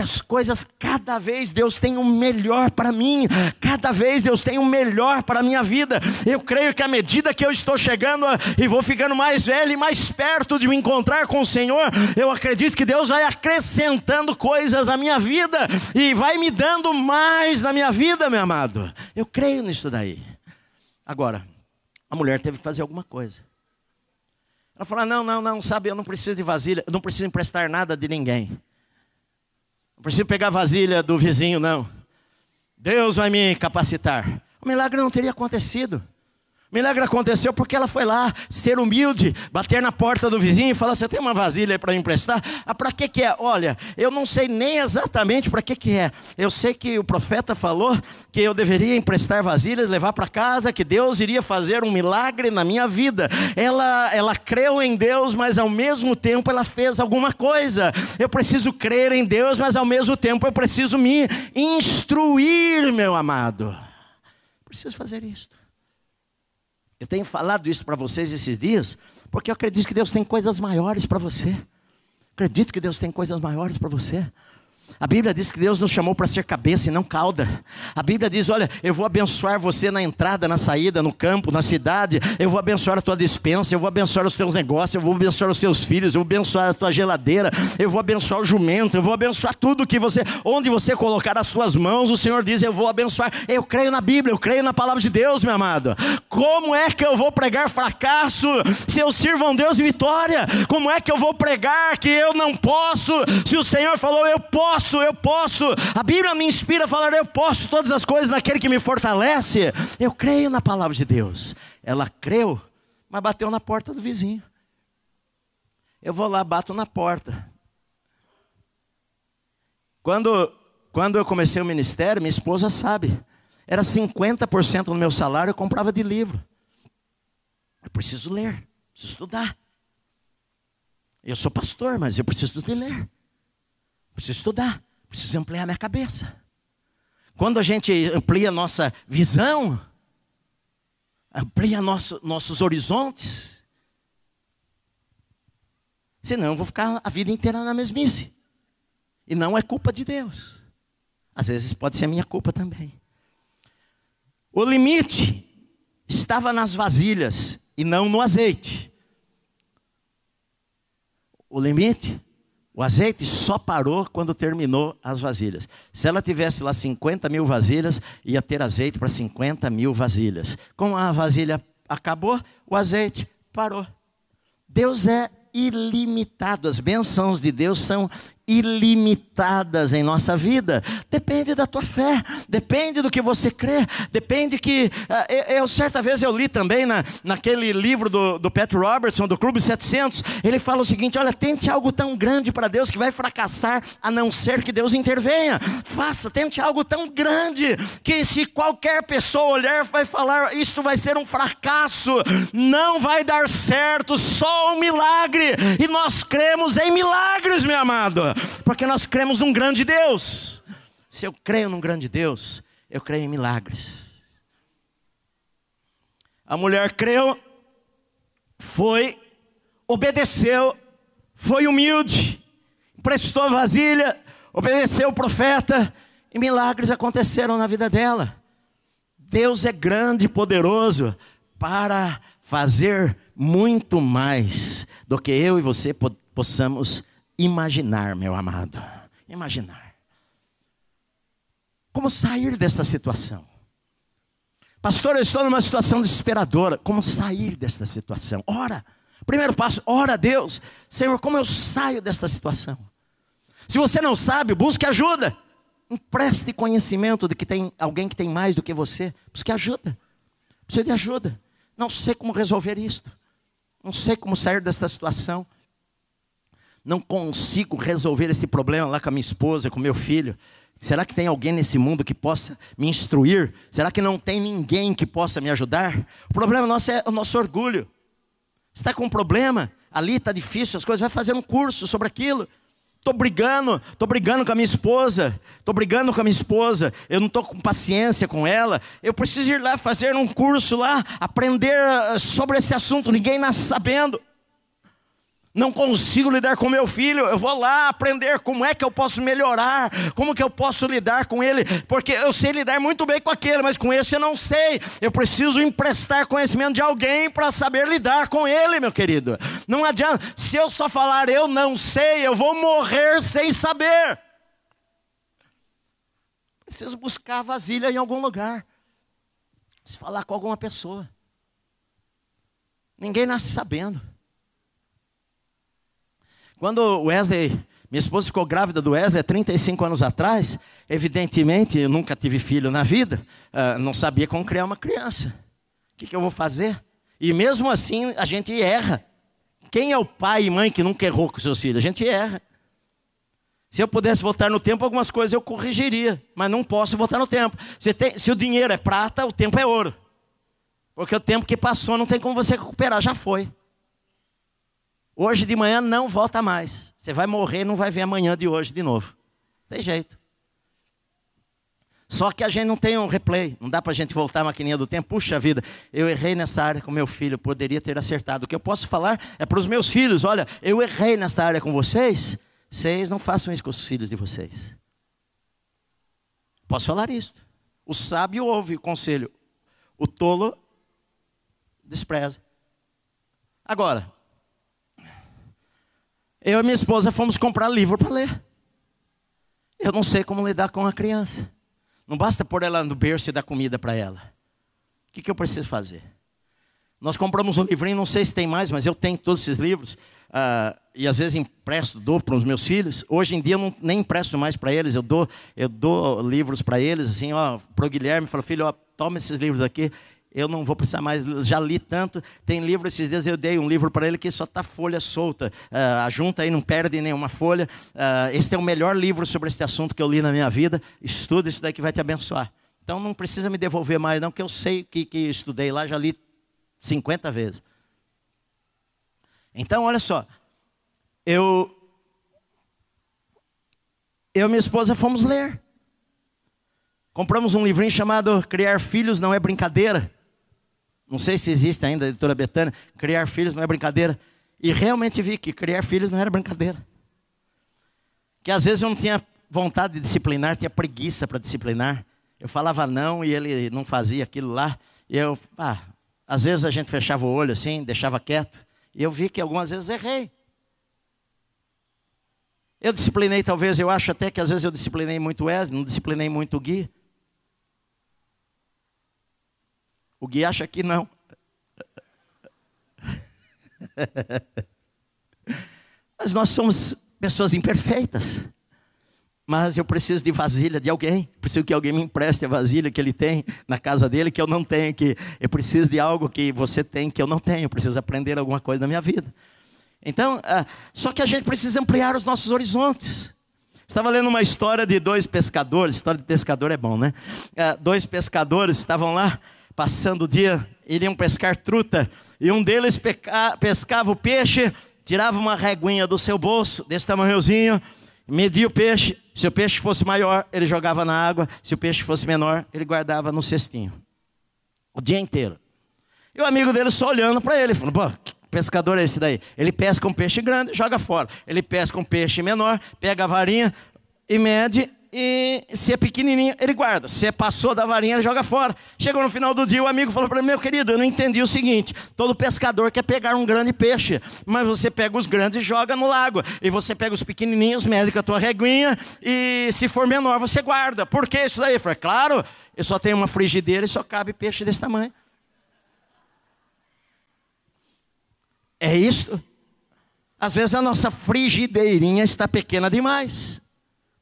Speaker 1: que as coisas, cada vez Deus tem o melhor para mim, cada vez Deus tem o melhor para a minha vida. Eu creio que à medida que eu estou chegando e vou ficando mais velho e mais perto de me encontrar com o Senhor, eu acredito que Deus vai acrescentando coisas na minha vida e vai me dando mais na minha vida, meu amado. Eu creio nisso daí. Agora, a mulher teve que fazer alguma coisa. Ela falou: Não, não, não, sabe, eu não preciso de vasilha, eu não preciso emprestar nada de ninguém. Não preciso pegar a vasilha do vizinho, não. Deus vai me capacitar. O milagre não teria acontecido. Milagre aconteceu porque ela foi lá, ser humilde, bater na porta do vizinho e falar: Você tem uma vasilha para emprestar? Ah, para que, que é? Olha, eu não sei nem exatamente para que, que é. Eu sei que o profeta falou que eu deveria emprestar vasilhas, levar para casa, que Deus iria fazer um milagre na minha vida. Ela, ela creu em Deus, mas ao mesmo tempo ela fez alguma coisa. Eu preciso crer em Deus, mas ao mesmo tempo eu preciso me instruir, meu amado. Preciso fazer isso. Eu tenho falado isso para vocês esses dias, porque eu acredito que Deus tem coisas maiores para você. Acredito que Deus tem coisas maiores para você. A Bíblia diz que Deus nos chamou para ser cabeça e não cauda. A Bíblia diz: olha, eu vou abençoar você na entrada, na saída, no campo, na cidade. Eu vou abençoar a tua dispensa, eu vou abençoar os teus negócios, eu vou abençoar os teus filhos, eu vou abençoar a tua geladeira, eu vou abençoar o jumento, eu vou abençoar tudo que você, onde você colocar as suas mãos, o Senhor diz: eu vou abençoar. Eu creio na Bíblia, eu creio na palavra de Deus, meu amado. Como é que eu vou pregar fracasso se eu sirvo a um Deus de vitória? Como é que eu vou pregar que eu não posso se o Senhor falou eu posso? Posso, eu posso. A Bíblia me inspira a falar, eu posso todas as coisas naquele que me fortalece. Eu creio na palavra de Deus. Ela creu, mas bateu na porta do vizinho. Eu vou lá, bato na porta. Quando, quando eu comecei o ministério, minha esposa sabe, era 50% do meu salário eu comprava de livro. Eu preciso ler, preciso estudar. Eu sou pastor, mas eu preciso de ler. Preciso estudar, preciso ampliar minha cabeça. Quando a gente amplia nossa visão, amplia nosso, nossos horizontes, senão eu vou ficar a vida inteira na mesmice. E não é culpa de Deus. Às vezes pode ser minha culpa também. O limite estava nas vasilhas e não no azeite. O limite o azeite só parou quando terminou as vasilhas. Se ela tivesse lá 50 mil vasilhas, ia ter azeite para 50 mil vasilhas. Como a vasilha acabou, o azeite parou. Deus é ilimitado, as bênçãos de Deus são ilimitadas em nossa vida. Depende da tua fé, depende do que você crê, depende que. Uh, eu, certa vez eu li também na, naquele livro do, do Pat Robertson, do Clube 700, ele fala o seguinte: olha, tente algo tão grande para Deus que vai fracassar, a não ser que Deus intervenha. Faça, tente algo tão grande que se qualquer pessoa olhar, vai falar: isto vai ser um fracasso, não vai dar certo, só um milagre. E nós cremos em milagres, meu amado porque nós cremos num grande Deus. Se eu creio num grande Deus, Eu creio em milagres. A mulher creu, foi, obedeceu, foi humilde, prestou vasilha, obedeceu o profeta e milagres aconteceram na vida dela. Deus é grande e poderoso para fazer muito mais do que eu e você possamos imaginar, meu amado. Imaginar. Como sair desta situação? Pastor, eu estou numa situação desesperadora. Como sair desta situação? Ora. Primeiro passo, ora a Deus. Senhor, como eu saio desta situação? Se você não sabe, busque ajuda. Empreste conhecimento de que tem alguém que tem mais do que você. Busque ajuda. Precisa de ajuda. Não sei como resolver isto. Não sei como sair desta situação. Não consigo resolver esse problema lá com a minha esposa, com meu filho. Será que tem alguém nesse mundo que possa me instruir? Será que não tem ninguém que possa me ajudar? O problema nosso é o nosso orgulho. Está com um problema? Ali está difícil as coisas, vai fazer um curso sobre aquilo. Estou brigando, estou brigando com a minha esposa, estou brigando com a minha esposa, eu não estou com paciência com ela, eu preciso ir lá fazer um curso lá, aprender eh, sobre esse assunto, ninguém nasce sabendo. Não consigo lidar com meu filho, eu vou lá aprender como é que eu posso melhorar, como que eu posso lidar com ele, porque eu sei lidar muito bem com aquele, mas com esse eu não sei. Eu preciso emprestar conhecimento de alguém para saber lidar com ele, meu querido. Não adianta, se eu só falar eu não sei, eu vou morrer sem saber. Preciso buscar vasilha em algum lugar. Se falar com alguma pessoa. Ninguém nasce sabendo. Quando o Wesley, minha esposa ficou grávida do Wesley há 35 anos atrás, evidentemente, eu nunca tive filho na vida, uh, não sabia como criar uma criança. O que, que eu vou fazer? E mesmo assim, a gente erra. Quem é o pai e mãe que nunca errou com seus filhos? A gente erra. Se eu pudesse voltar no tempo, algumas coisas eu corrigiria, mas não posso voltar no tempo. Tem, se, o dinheiro é prata, o tempo é ouro. Porque o tempo que passou não tem como você recuperar, já foi. Hoje de manhã não volta mais. Você vai morrer, não vai ver amanhã de hoje de novo. Tem jeito. Só que a gente não tem um replay, não dá para a gente voltar a maquininha do tempo. Puxa vida, eu errei nessa área com meu filho, poderia ter acertado. O que eu posso falar é para os meus filhos: olha, eu errei nessa área com vocês, vocês não façam isso com os filhos de vocês. Posso falar isso. O sábio ouve o conselho, o tolo despreza. Agora, eu e minha esposa fomos comprar livro para ler. Eu não sei como lidar com a criança. Não basta pôr ela no berço e dar comida para ela. O que, que eu preciso fazer? Nós compramos um livrinho, não sei se tem mais, mas eu tenho todos esses livros. Uh, e às vezes empresto, dou para os meus filhos. Hoje em dia eu não, nem empresto mais para eles, eu dou, eu dou livros para eles, assim, ó, para o Guilherme, falo, filho, ó, toma esses livros aqui eu não vou precisar mais, já li tanto. Tem livro, esses dias eu dei um livro para ele que só está folha solta. Uh, a junta aí não perde nenhuma folha. Uh, esse é o melhor livro sobre esse assunto que eu li na minha vida. Estuda isso daí que vai te abençoar. Então não precisa me devolver mais, não, que eu sei que, que estudei lá, já li 50 vezes. Então, olha só. Eu. Eu e minha esposa fomos ler. Compramos um livrinho chamado Criar Filhos Não É Brincadeira. Não sei se existe ainda, editora Betânia. Criar filhos não é brincadeira. E realmente vi que criar filhos não era brincadeira. Que às vezes eu não tinha vontade de disciplinar, tinha preguiça para disciplinar. Eu falava não e ele não fazia aquilo lá. E eu, ah, às vezes a gente fechava o olho assim, deixava quieto. E eu vi que algumas vezes errei. Eu disciplinei, talvez, eu acho até que às vezes eu disciplinei muito o Wesley, não disciplinei muito o Gui. O Gui acha que não. Mas nós somos pessoas imperfeitas. Mas eu preciso de vasilha de alguém. Preciso que alguém me empreste a vasilha que ele tem na casa dele que eu não tenho. Que eu preciso de algo que você tem que eu não tenho. Eu preciso aprender alguma coisa na minha vida. Então, uh, só que a gente precisa ampliar os nossos horizontes. Estava lendo uma história de dois pescadores. História de pescador é bom, né? Uh, dois pescadores estavam lá passando o dia, iriam pescar truta, e um deles peca, pescava o peixe, tirava uma reguinha do seu bolso, desse tamanhozinho, media o peixe, Se o peixe fosse maior, ele jogava na água. Se o peixe fosse menor, ele guardava no cestinho. O dia inteiro. E o amigo dele só olhando para ele, falou: pô, que pescador é esse daí? Ele pesca um peixe grande, joga fora. Ele pesca um peixe menor, pega a varinha e mede e se é pequenininho, ele guarda. Se passou da varinha, ele joga fora. Chegou no final do dia, o amigo falou para ele: Meu querido, eu não entendi o seguinte: todo pescador quer pegar um grande peixe, mas você pega os grandes e joga no lago. E você pega os pequenininhos, mede com a tua reguinha, e se for menor, você guarda. Por que isso daí? Eu falei: Claro, eu só tenho uma frigideira e só cabe peixe desse tamanho. É isso. Às vezes a nossa frigideirinha está pequena demais.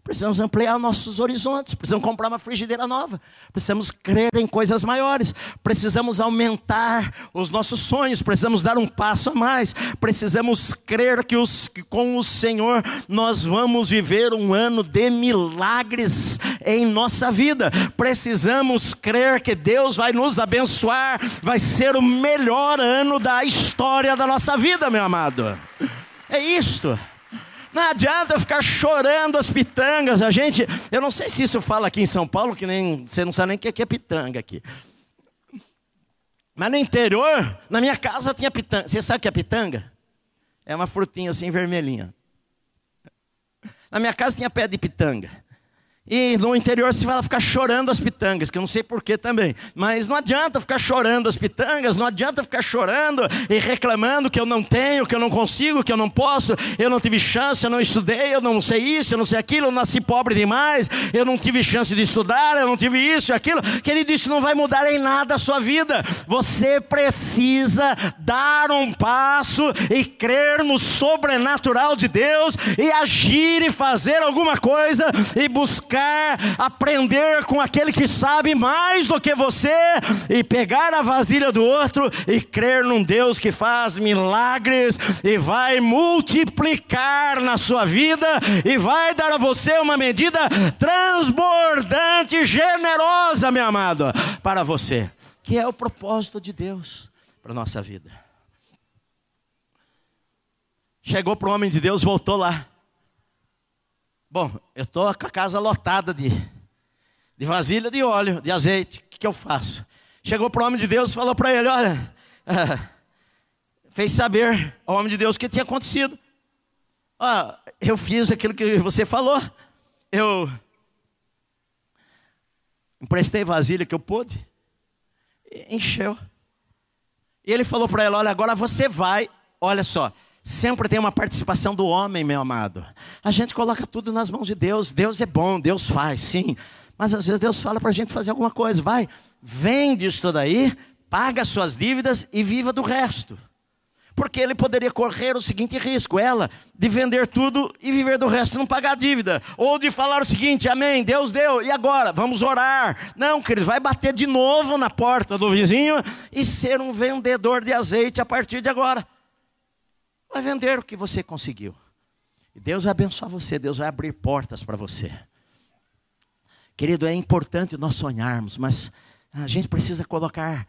Speaker 1: Precisamos ampliar nossos horizontes, precisamos comprar uma frigideira nova, precisamos crer em coisas maiores, precisamos aumentar os nossos sonhos, precisamos dar um passo a mais, precisamos crer que, os, que com o Senhor nós vamos viver um ano de milagres em nossa vida, precisamos crer que Deus vai nos abençoar, vai ser o melhor ano da história da nossa vida, meu amado. É isto. Não adianta eu ficar chorando as pitangas. A gente, eu não sei se isso fala aqui em São Paulo, que nem você não sabe nem o que é pitanga aqui. Mas no interior, na minha casa tinha pitanga. Você sabe o que é pitanga? É uma frutinha assim vermelhinha. Na minha casa tinha pé de pitanga. E no interior se vai ficar chorando as pitangas, que eu não sei porquê também. Mas não adianta ficar chorando as pitangas, não adianta ficar chorando e reclamando que eu não tenho, que eu não consigo, que eu não posso, eu não tive chance, eu não estudei, eu não sei isso, eu não sei aquilo, eu nasci pobre demais, eu não tive chance de estudar, eu não tive isso aquilo. Querido, isso não vai mudar em nada a sua vida. Você precisa dar um passo e crer no sobrenatural de Deus e agir e fazer alguma coisa e buscar aprender com aquele que sabe mais do que você e pegar a vasilha do outro e crer num Deus que faz milagres e vai multiplicar na sua vida e vai dar a você uma medida transbordante, generosa, meu amado, para você, que é o propósito de Deus para a nossa vida. Chegou para o homem de Deus, voltou lá. Bom, eu estou com a casa lotada de, de vasilha de óleo, de azeite. O que, que eu faço? Chegou para o homem de Deus e falou para ele: Olha, fez saber ao homem de Deus o que tinha acontecido. Ah, eu fiz aquilo que você falou. Eu emprestei vasilha que eu pude. Encheu. E ele falou para ela: Olha, agora você vai. Olha só, Sempre tem uma participação do homem, meu amado. A gente coloca tudo nas mãos de Deus. Deus é bom, Deus faz, sim. Mas às vezes Deus fala para a gente fazer alguma coisa. Vai, vende isso tudo aí, paga suas dívidas e viva do resto. Porque ele poderia correr o seguinte risco: ela, de vender tudo e viver do resto, não pagar a dívida. Ou de falar o seguinte: Amém, Deus deu, e agora? Vamos orar. Não, querido, vai bater de novo na porta do vizinho e ser um vendedor de azeite a partir de agora. Vai vender o que você conseguiu. E Deus vai abençoar você, Deus vai abrir portas para você. Querido, é importante nós sonharmos, mas a gente precisa colocar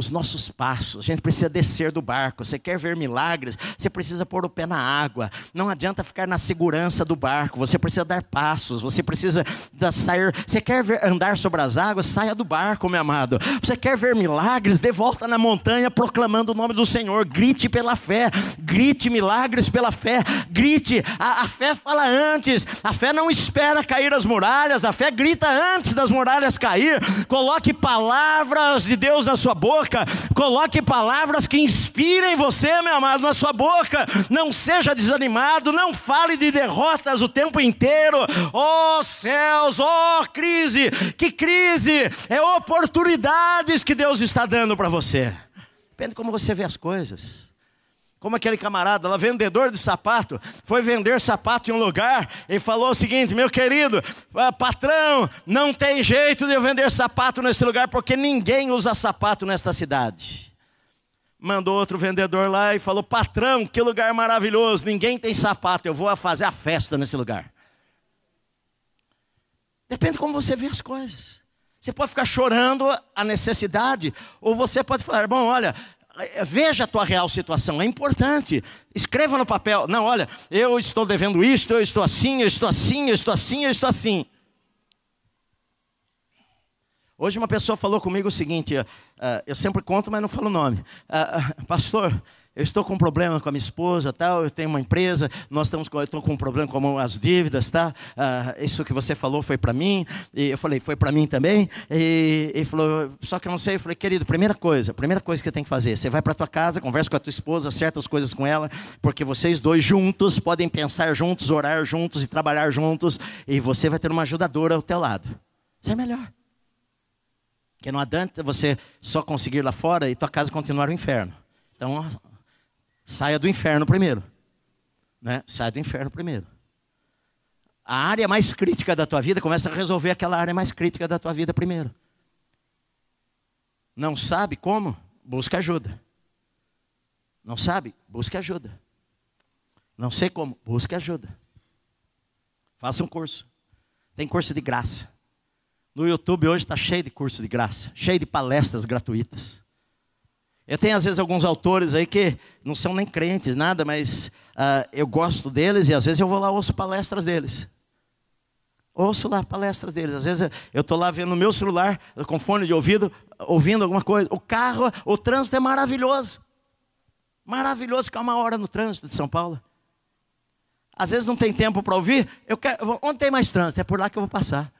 Speaker 1: os nossos passos. A gente precisa descer do barco. Você quer ver milagres? Você precisa pôr o pé na água. Não adianta ficar na segurança do barco. Você precisa dar passos. Você precisa sair. Você quer ver, andar sobre as águas? Saia do barco, meu amado. Você quer ver milagres? Dê volta na montanha proclamando o nome do Senhor. Grite pela fé. Grite milagres pela fé. Grite. A, a fé fala antes. A fé não espera cair as muralhas. A fé grita antes das muralhas cair. Coloque palavras de Deus na sua boca boca. Coloque palavras que inspirem você, meu amado, na sua boca. Não seja desanimado, não fale de derrotas o tempo inteiro. Oh céus, oh crise, que crise! É oportunidades que Deus está dando para você. Depende de como você vê as coisas. Como aquele camarada lá, vendedor de sapato, foi vender sapato em um lugar e falou o seguinte: meu querido, ah, patrão, não tem jeito de eu vender sapato nesse lugar porque ninguém usa sapato nesta cidade. Mandou outro vendedor lá e falou: patrão, que lugar maravilhoso, ninguém tem sapato, eu vou fazer a festa nesse lugar. Depende de como você vê as coisas. Você pode ficar chorando a necessidade, ou você pode falar: bom, olha, veja a tua real situação, é importante. Escreva no papel. Não, olha, eu estou devendo isto, eu estou assim, eu estou assim, eu estou assim, eu estou assim. Hoje uma pessoa falou comigo o seguinte, uh, eu sempre conto, mas não falo o nome. Uh, pastor, eu estou com um problema com a minha esposa, tal, eu tenho uma empresa, nós estamos com, eu estou com um problema com as dívidas, tá? Isso que você falou foi para mim, e eu falei, foi para mim também, e ele falou, só que eu não sei, eu falei, querido, primeira coisa, primeira coisa que você tem que fazer, você vai para tua casa, conversa com a tua esposa, acerta as coisas com ela, porque vocês dois juntos podem pensar juntos, orar juntos e trabalhar juntos, e você vai ter uma ajudadora ao teu lado. Isso é melhor. Porque não adianta você só conseguir lá fora e tua casa continuar o inferno. Então, Saia do inferno primeiro. Né? Saia do inferno primeiro. A área mais crítica da tua vida, começa a resolver aquela área mais crítica da tua vida primeiro. Não sabe como? Busca ajuda. Não sabe? Busque ajuda. Não sei como? Busque ajuda. Faça um curso. Tem curso de graça. No YouTube hoje está cheio de curso de graça, cheio de palestras gratuitas. Eu tenho às vezes alguns autores aí que não são nem crentes, nada, mas uh, eu gosto deles e às vezes eu vou lá ouço palestras deles. Ouço lá palestras deles. Às vezes eu estou lá vendo no meu celular, com fone de ouvido, ouvindo alguma coisa. O carro, o trânsito é maravilhoso. Maravilhoso ficar uma hora no trânsito de São Paulo. Às vezes não tem tempo para ouvir. Eu quero, onde tem mais trânsito? É por lá que eu vou passar.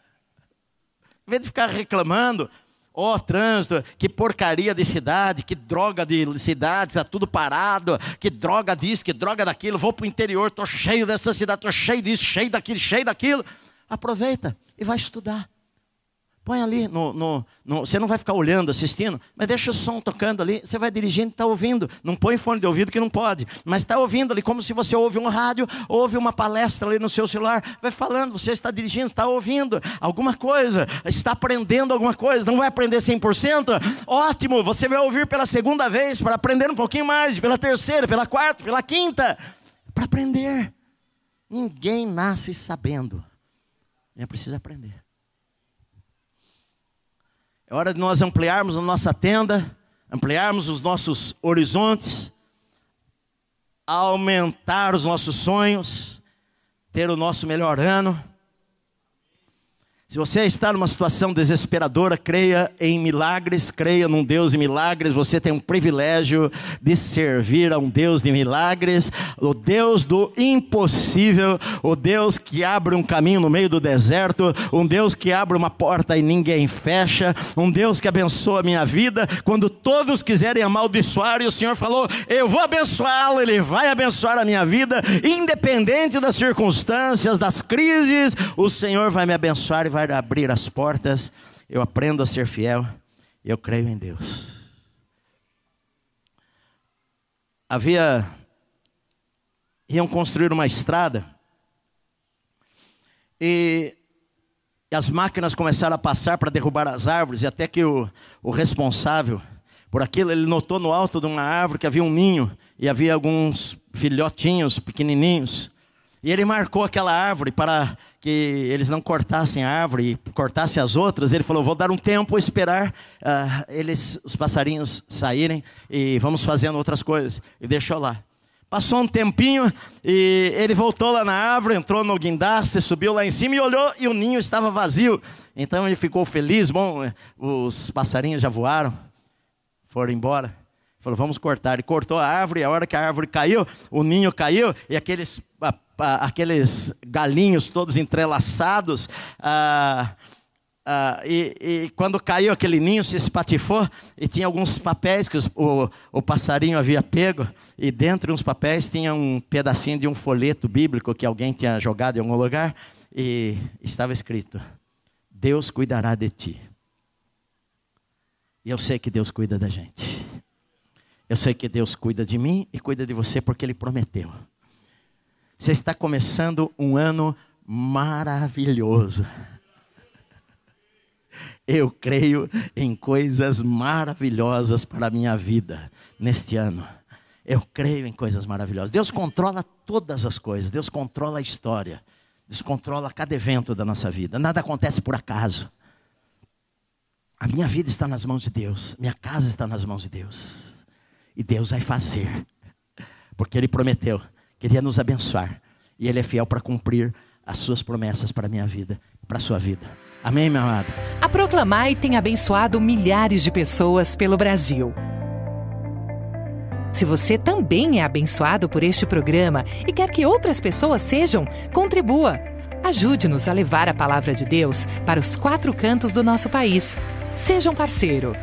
Speaker 1: Em vez de ficar reclamando, Ó oh, trânsito, que porcaria de cidade, que droga de cidade, está tudo parado, que droga disso, que droga daquilo, vou para o interior, estou cheio dessa cidade, estou cheio disso, cheio daquilo, cheio daquilo. Aproveita e vai estudar. Põe ali, no, no, no, você não vai ficar olhando, assistindo, mas deixa o som tocando ali, você vai dirigindo e está ouvindo. Não põe fone de ouvido que não pode, mas está ouvindo ali, como se você ouve um rádio, ouve uma palestra ali no seu celular, vai falando, você está dirigindo, está ouvindo alguma coisa, está aprendendo alguma coisa, não vai aprender 100%? Ótimo, você vai ouvir pela segunda vez, para aprender um pouquinho mais, pela terceira, pela quarta, pela quinta, para aprender. Ninguém nasce sabendo, nem precisa aprender. É hora de nós ampliarmos a nossa tenda, ampliarmos os nossos horizontes, aumentar os nossos sonhos, ter o nosso melhor ano. Se você está numa situação desesperadora, creia em milagres, creia num Deus de milagres. Você tem um privilégio de servir a um Deus de milagres, o Deus do impossível, o Deus que abre um caminho no meio do deserto, um Deus que abre uma porta e ninguém fecha, um Deus que abençoa a minha vida. Quando todos quiserem amaldiçoar, e o Senhor falou: Eu vou abençoá-lo, Ele vai abençoar a minha vida, independente das circunstâncias, das crises, o Senhor vai me abençoar e vai vai abrir as portas, eu aprendo a ser fiel, eu creio em Deus. Havia, iam construir uma estrada, e as máquinas começaram a passar para derrubar as árvores, e até que o, o responsável por aquilo, ele notou no alto de uma árvore que havia um ninho, e havia alguns filhotinhos pequenininhos. E ele marcou aquela árvore para que eles não cortassem a árvore e cortassem as outras. Ele falou: Vou dar um tempo, esperar uh, eles, os passarinhos saírem e vamos fazendo outras coisas. E deixou lá. Passou um tempinho e ele voltou lá na árvore, entrou no guindaste, subiu lá em cima e olhou e o ninho estava vazio. Então ele ficou feliz. Bom, os passarinhos já voaram, foram embora. Falou, vamos cortar. Ele cortou a árvore, e a hora que a árvore caiu, o ninho caiu, e aqueles aqueles galinhos todos entrelaçados. Ah, ah, e, e, quando caiu aquele ninho, se espatifou e tinha alguns papéis que os, o, o passarinho havia pego. E dentro uns papéis tinha um pedacinho de um folheto bíblico que alguém tinha jogado em algum lugar. E estava escrito: Deus cuidará de ti. E eu sei que Deus cuida da gente. Eu sei que Deus cuida de mim e cuida de você porque Ele prometeu. Você está começando um ano maravilhoso. Eu creio em coisas maravilhosas para a minha vida neste ano. Eu creio em coisas maravilhosas. Deus controla todas as coisas. Deus controla a história. Deus controla cada evento da nossa vida. Nada acontece por acaso. A minha vida está nas mãos de Deus. Minha casa está nas mãos de Deus. E Deus vai fazer. Porque Ele prometeu, queria nos abençoar. E Ele é fiel para cumprir as suas promessas para a minha vida, para a sua vida. Amém, meu amado?
Speaker 2: A Proclamai tem abençoado milhares de pessoas pelo Brasil. Se você também é abençoado por este programa e quer que outras pessoas sejam, contribua. Ajude-nos a levar a palavra de Deus para os quatro cantos do nosso país. Seja um parceiro.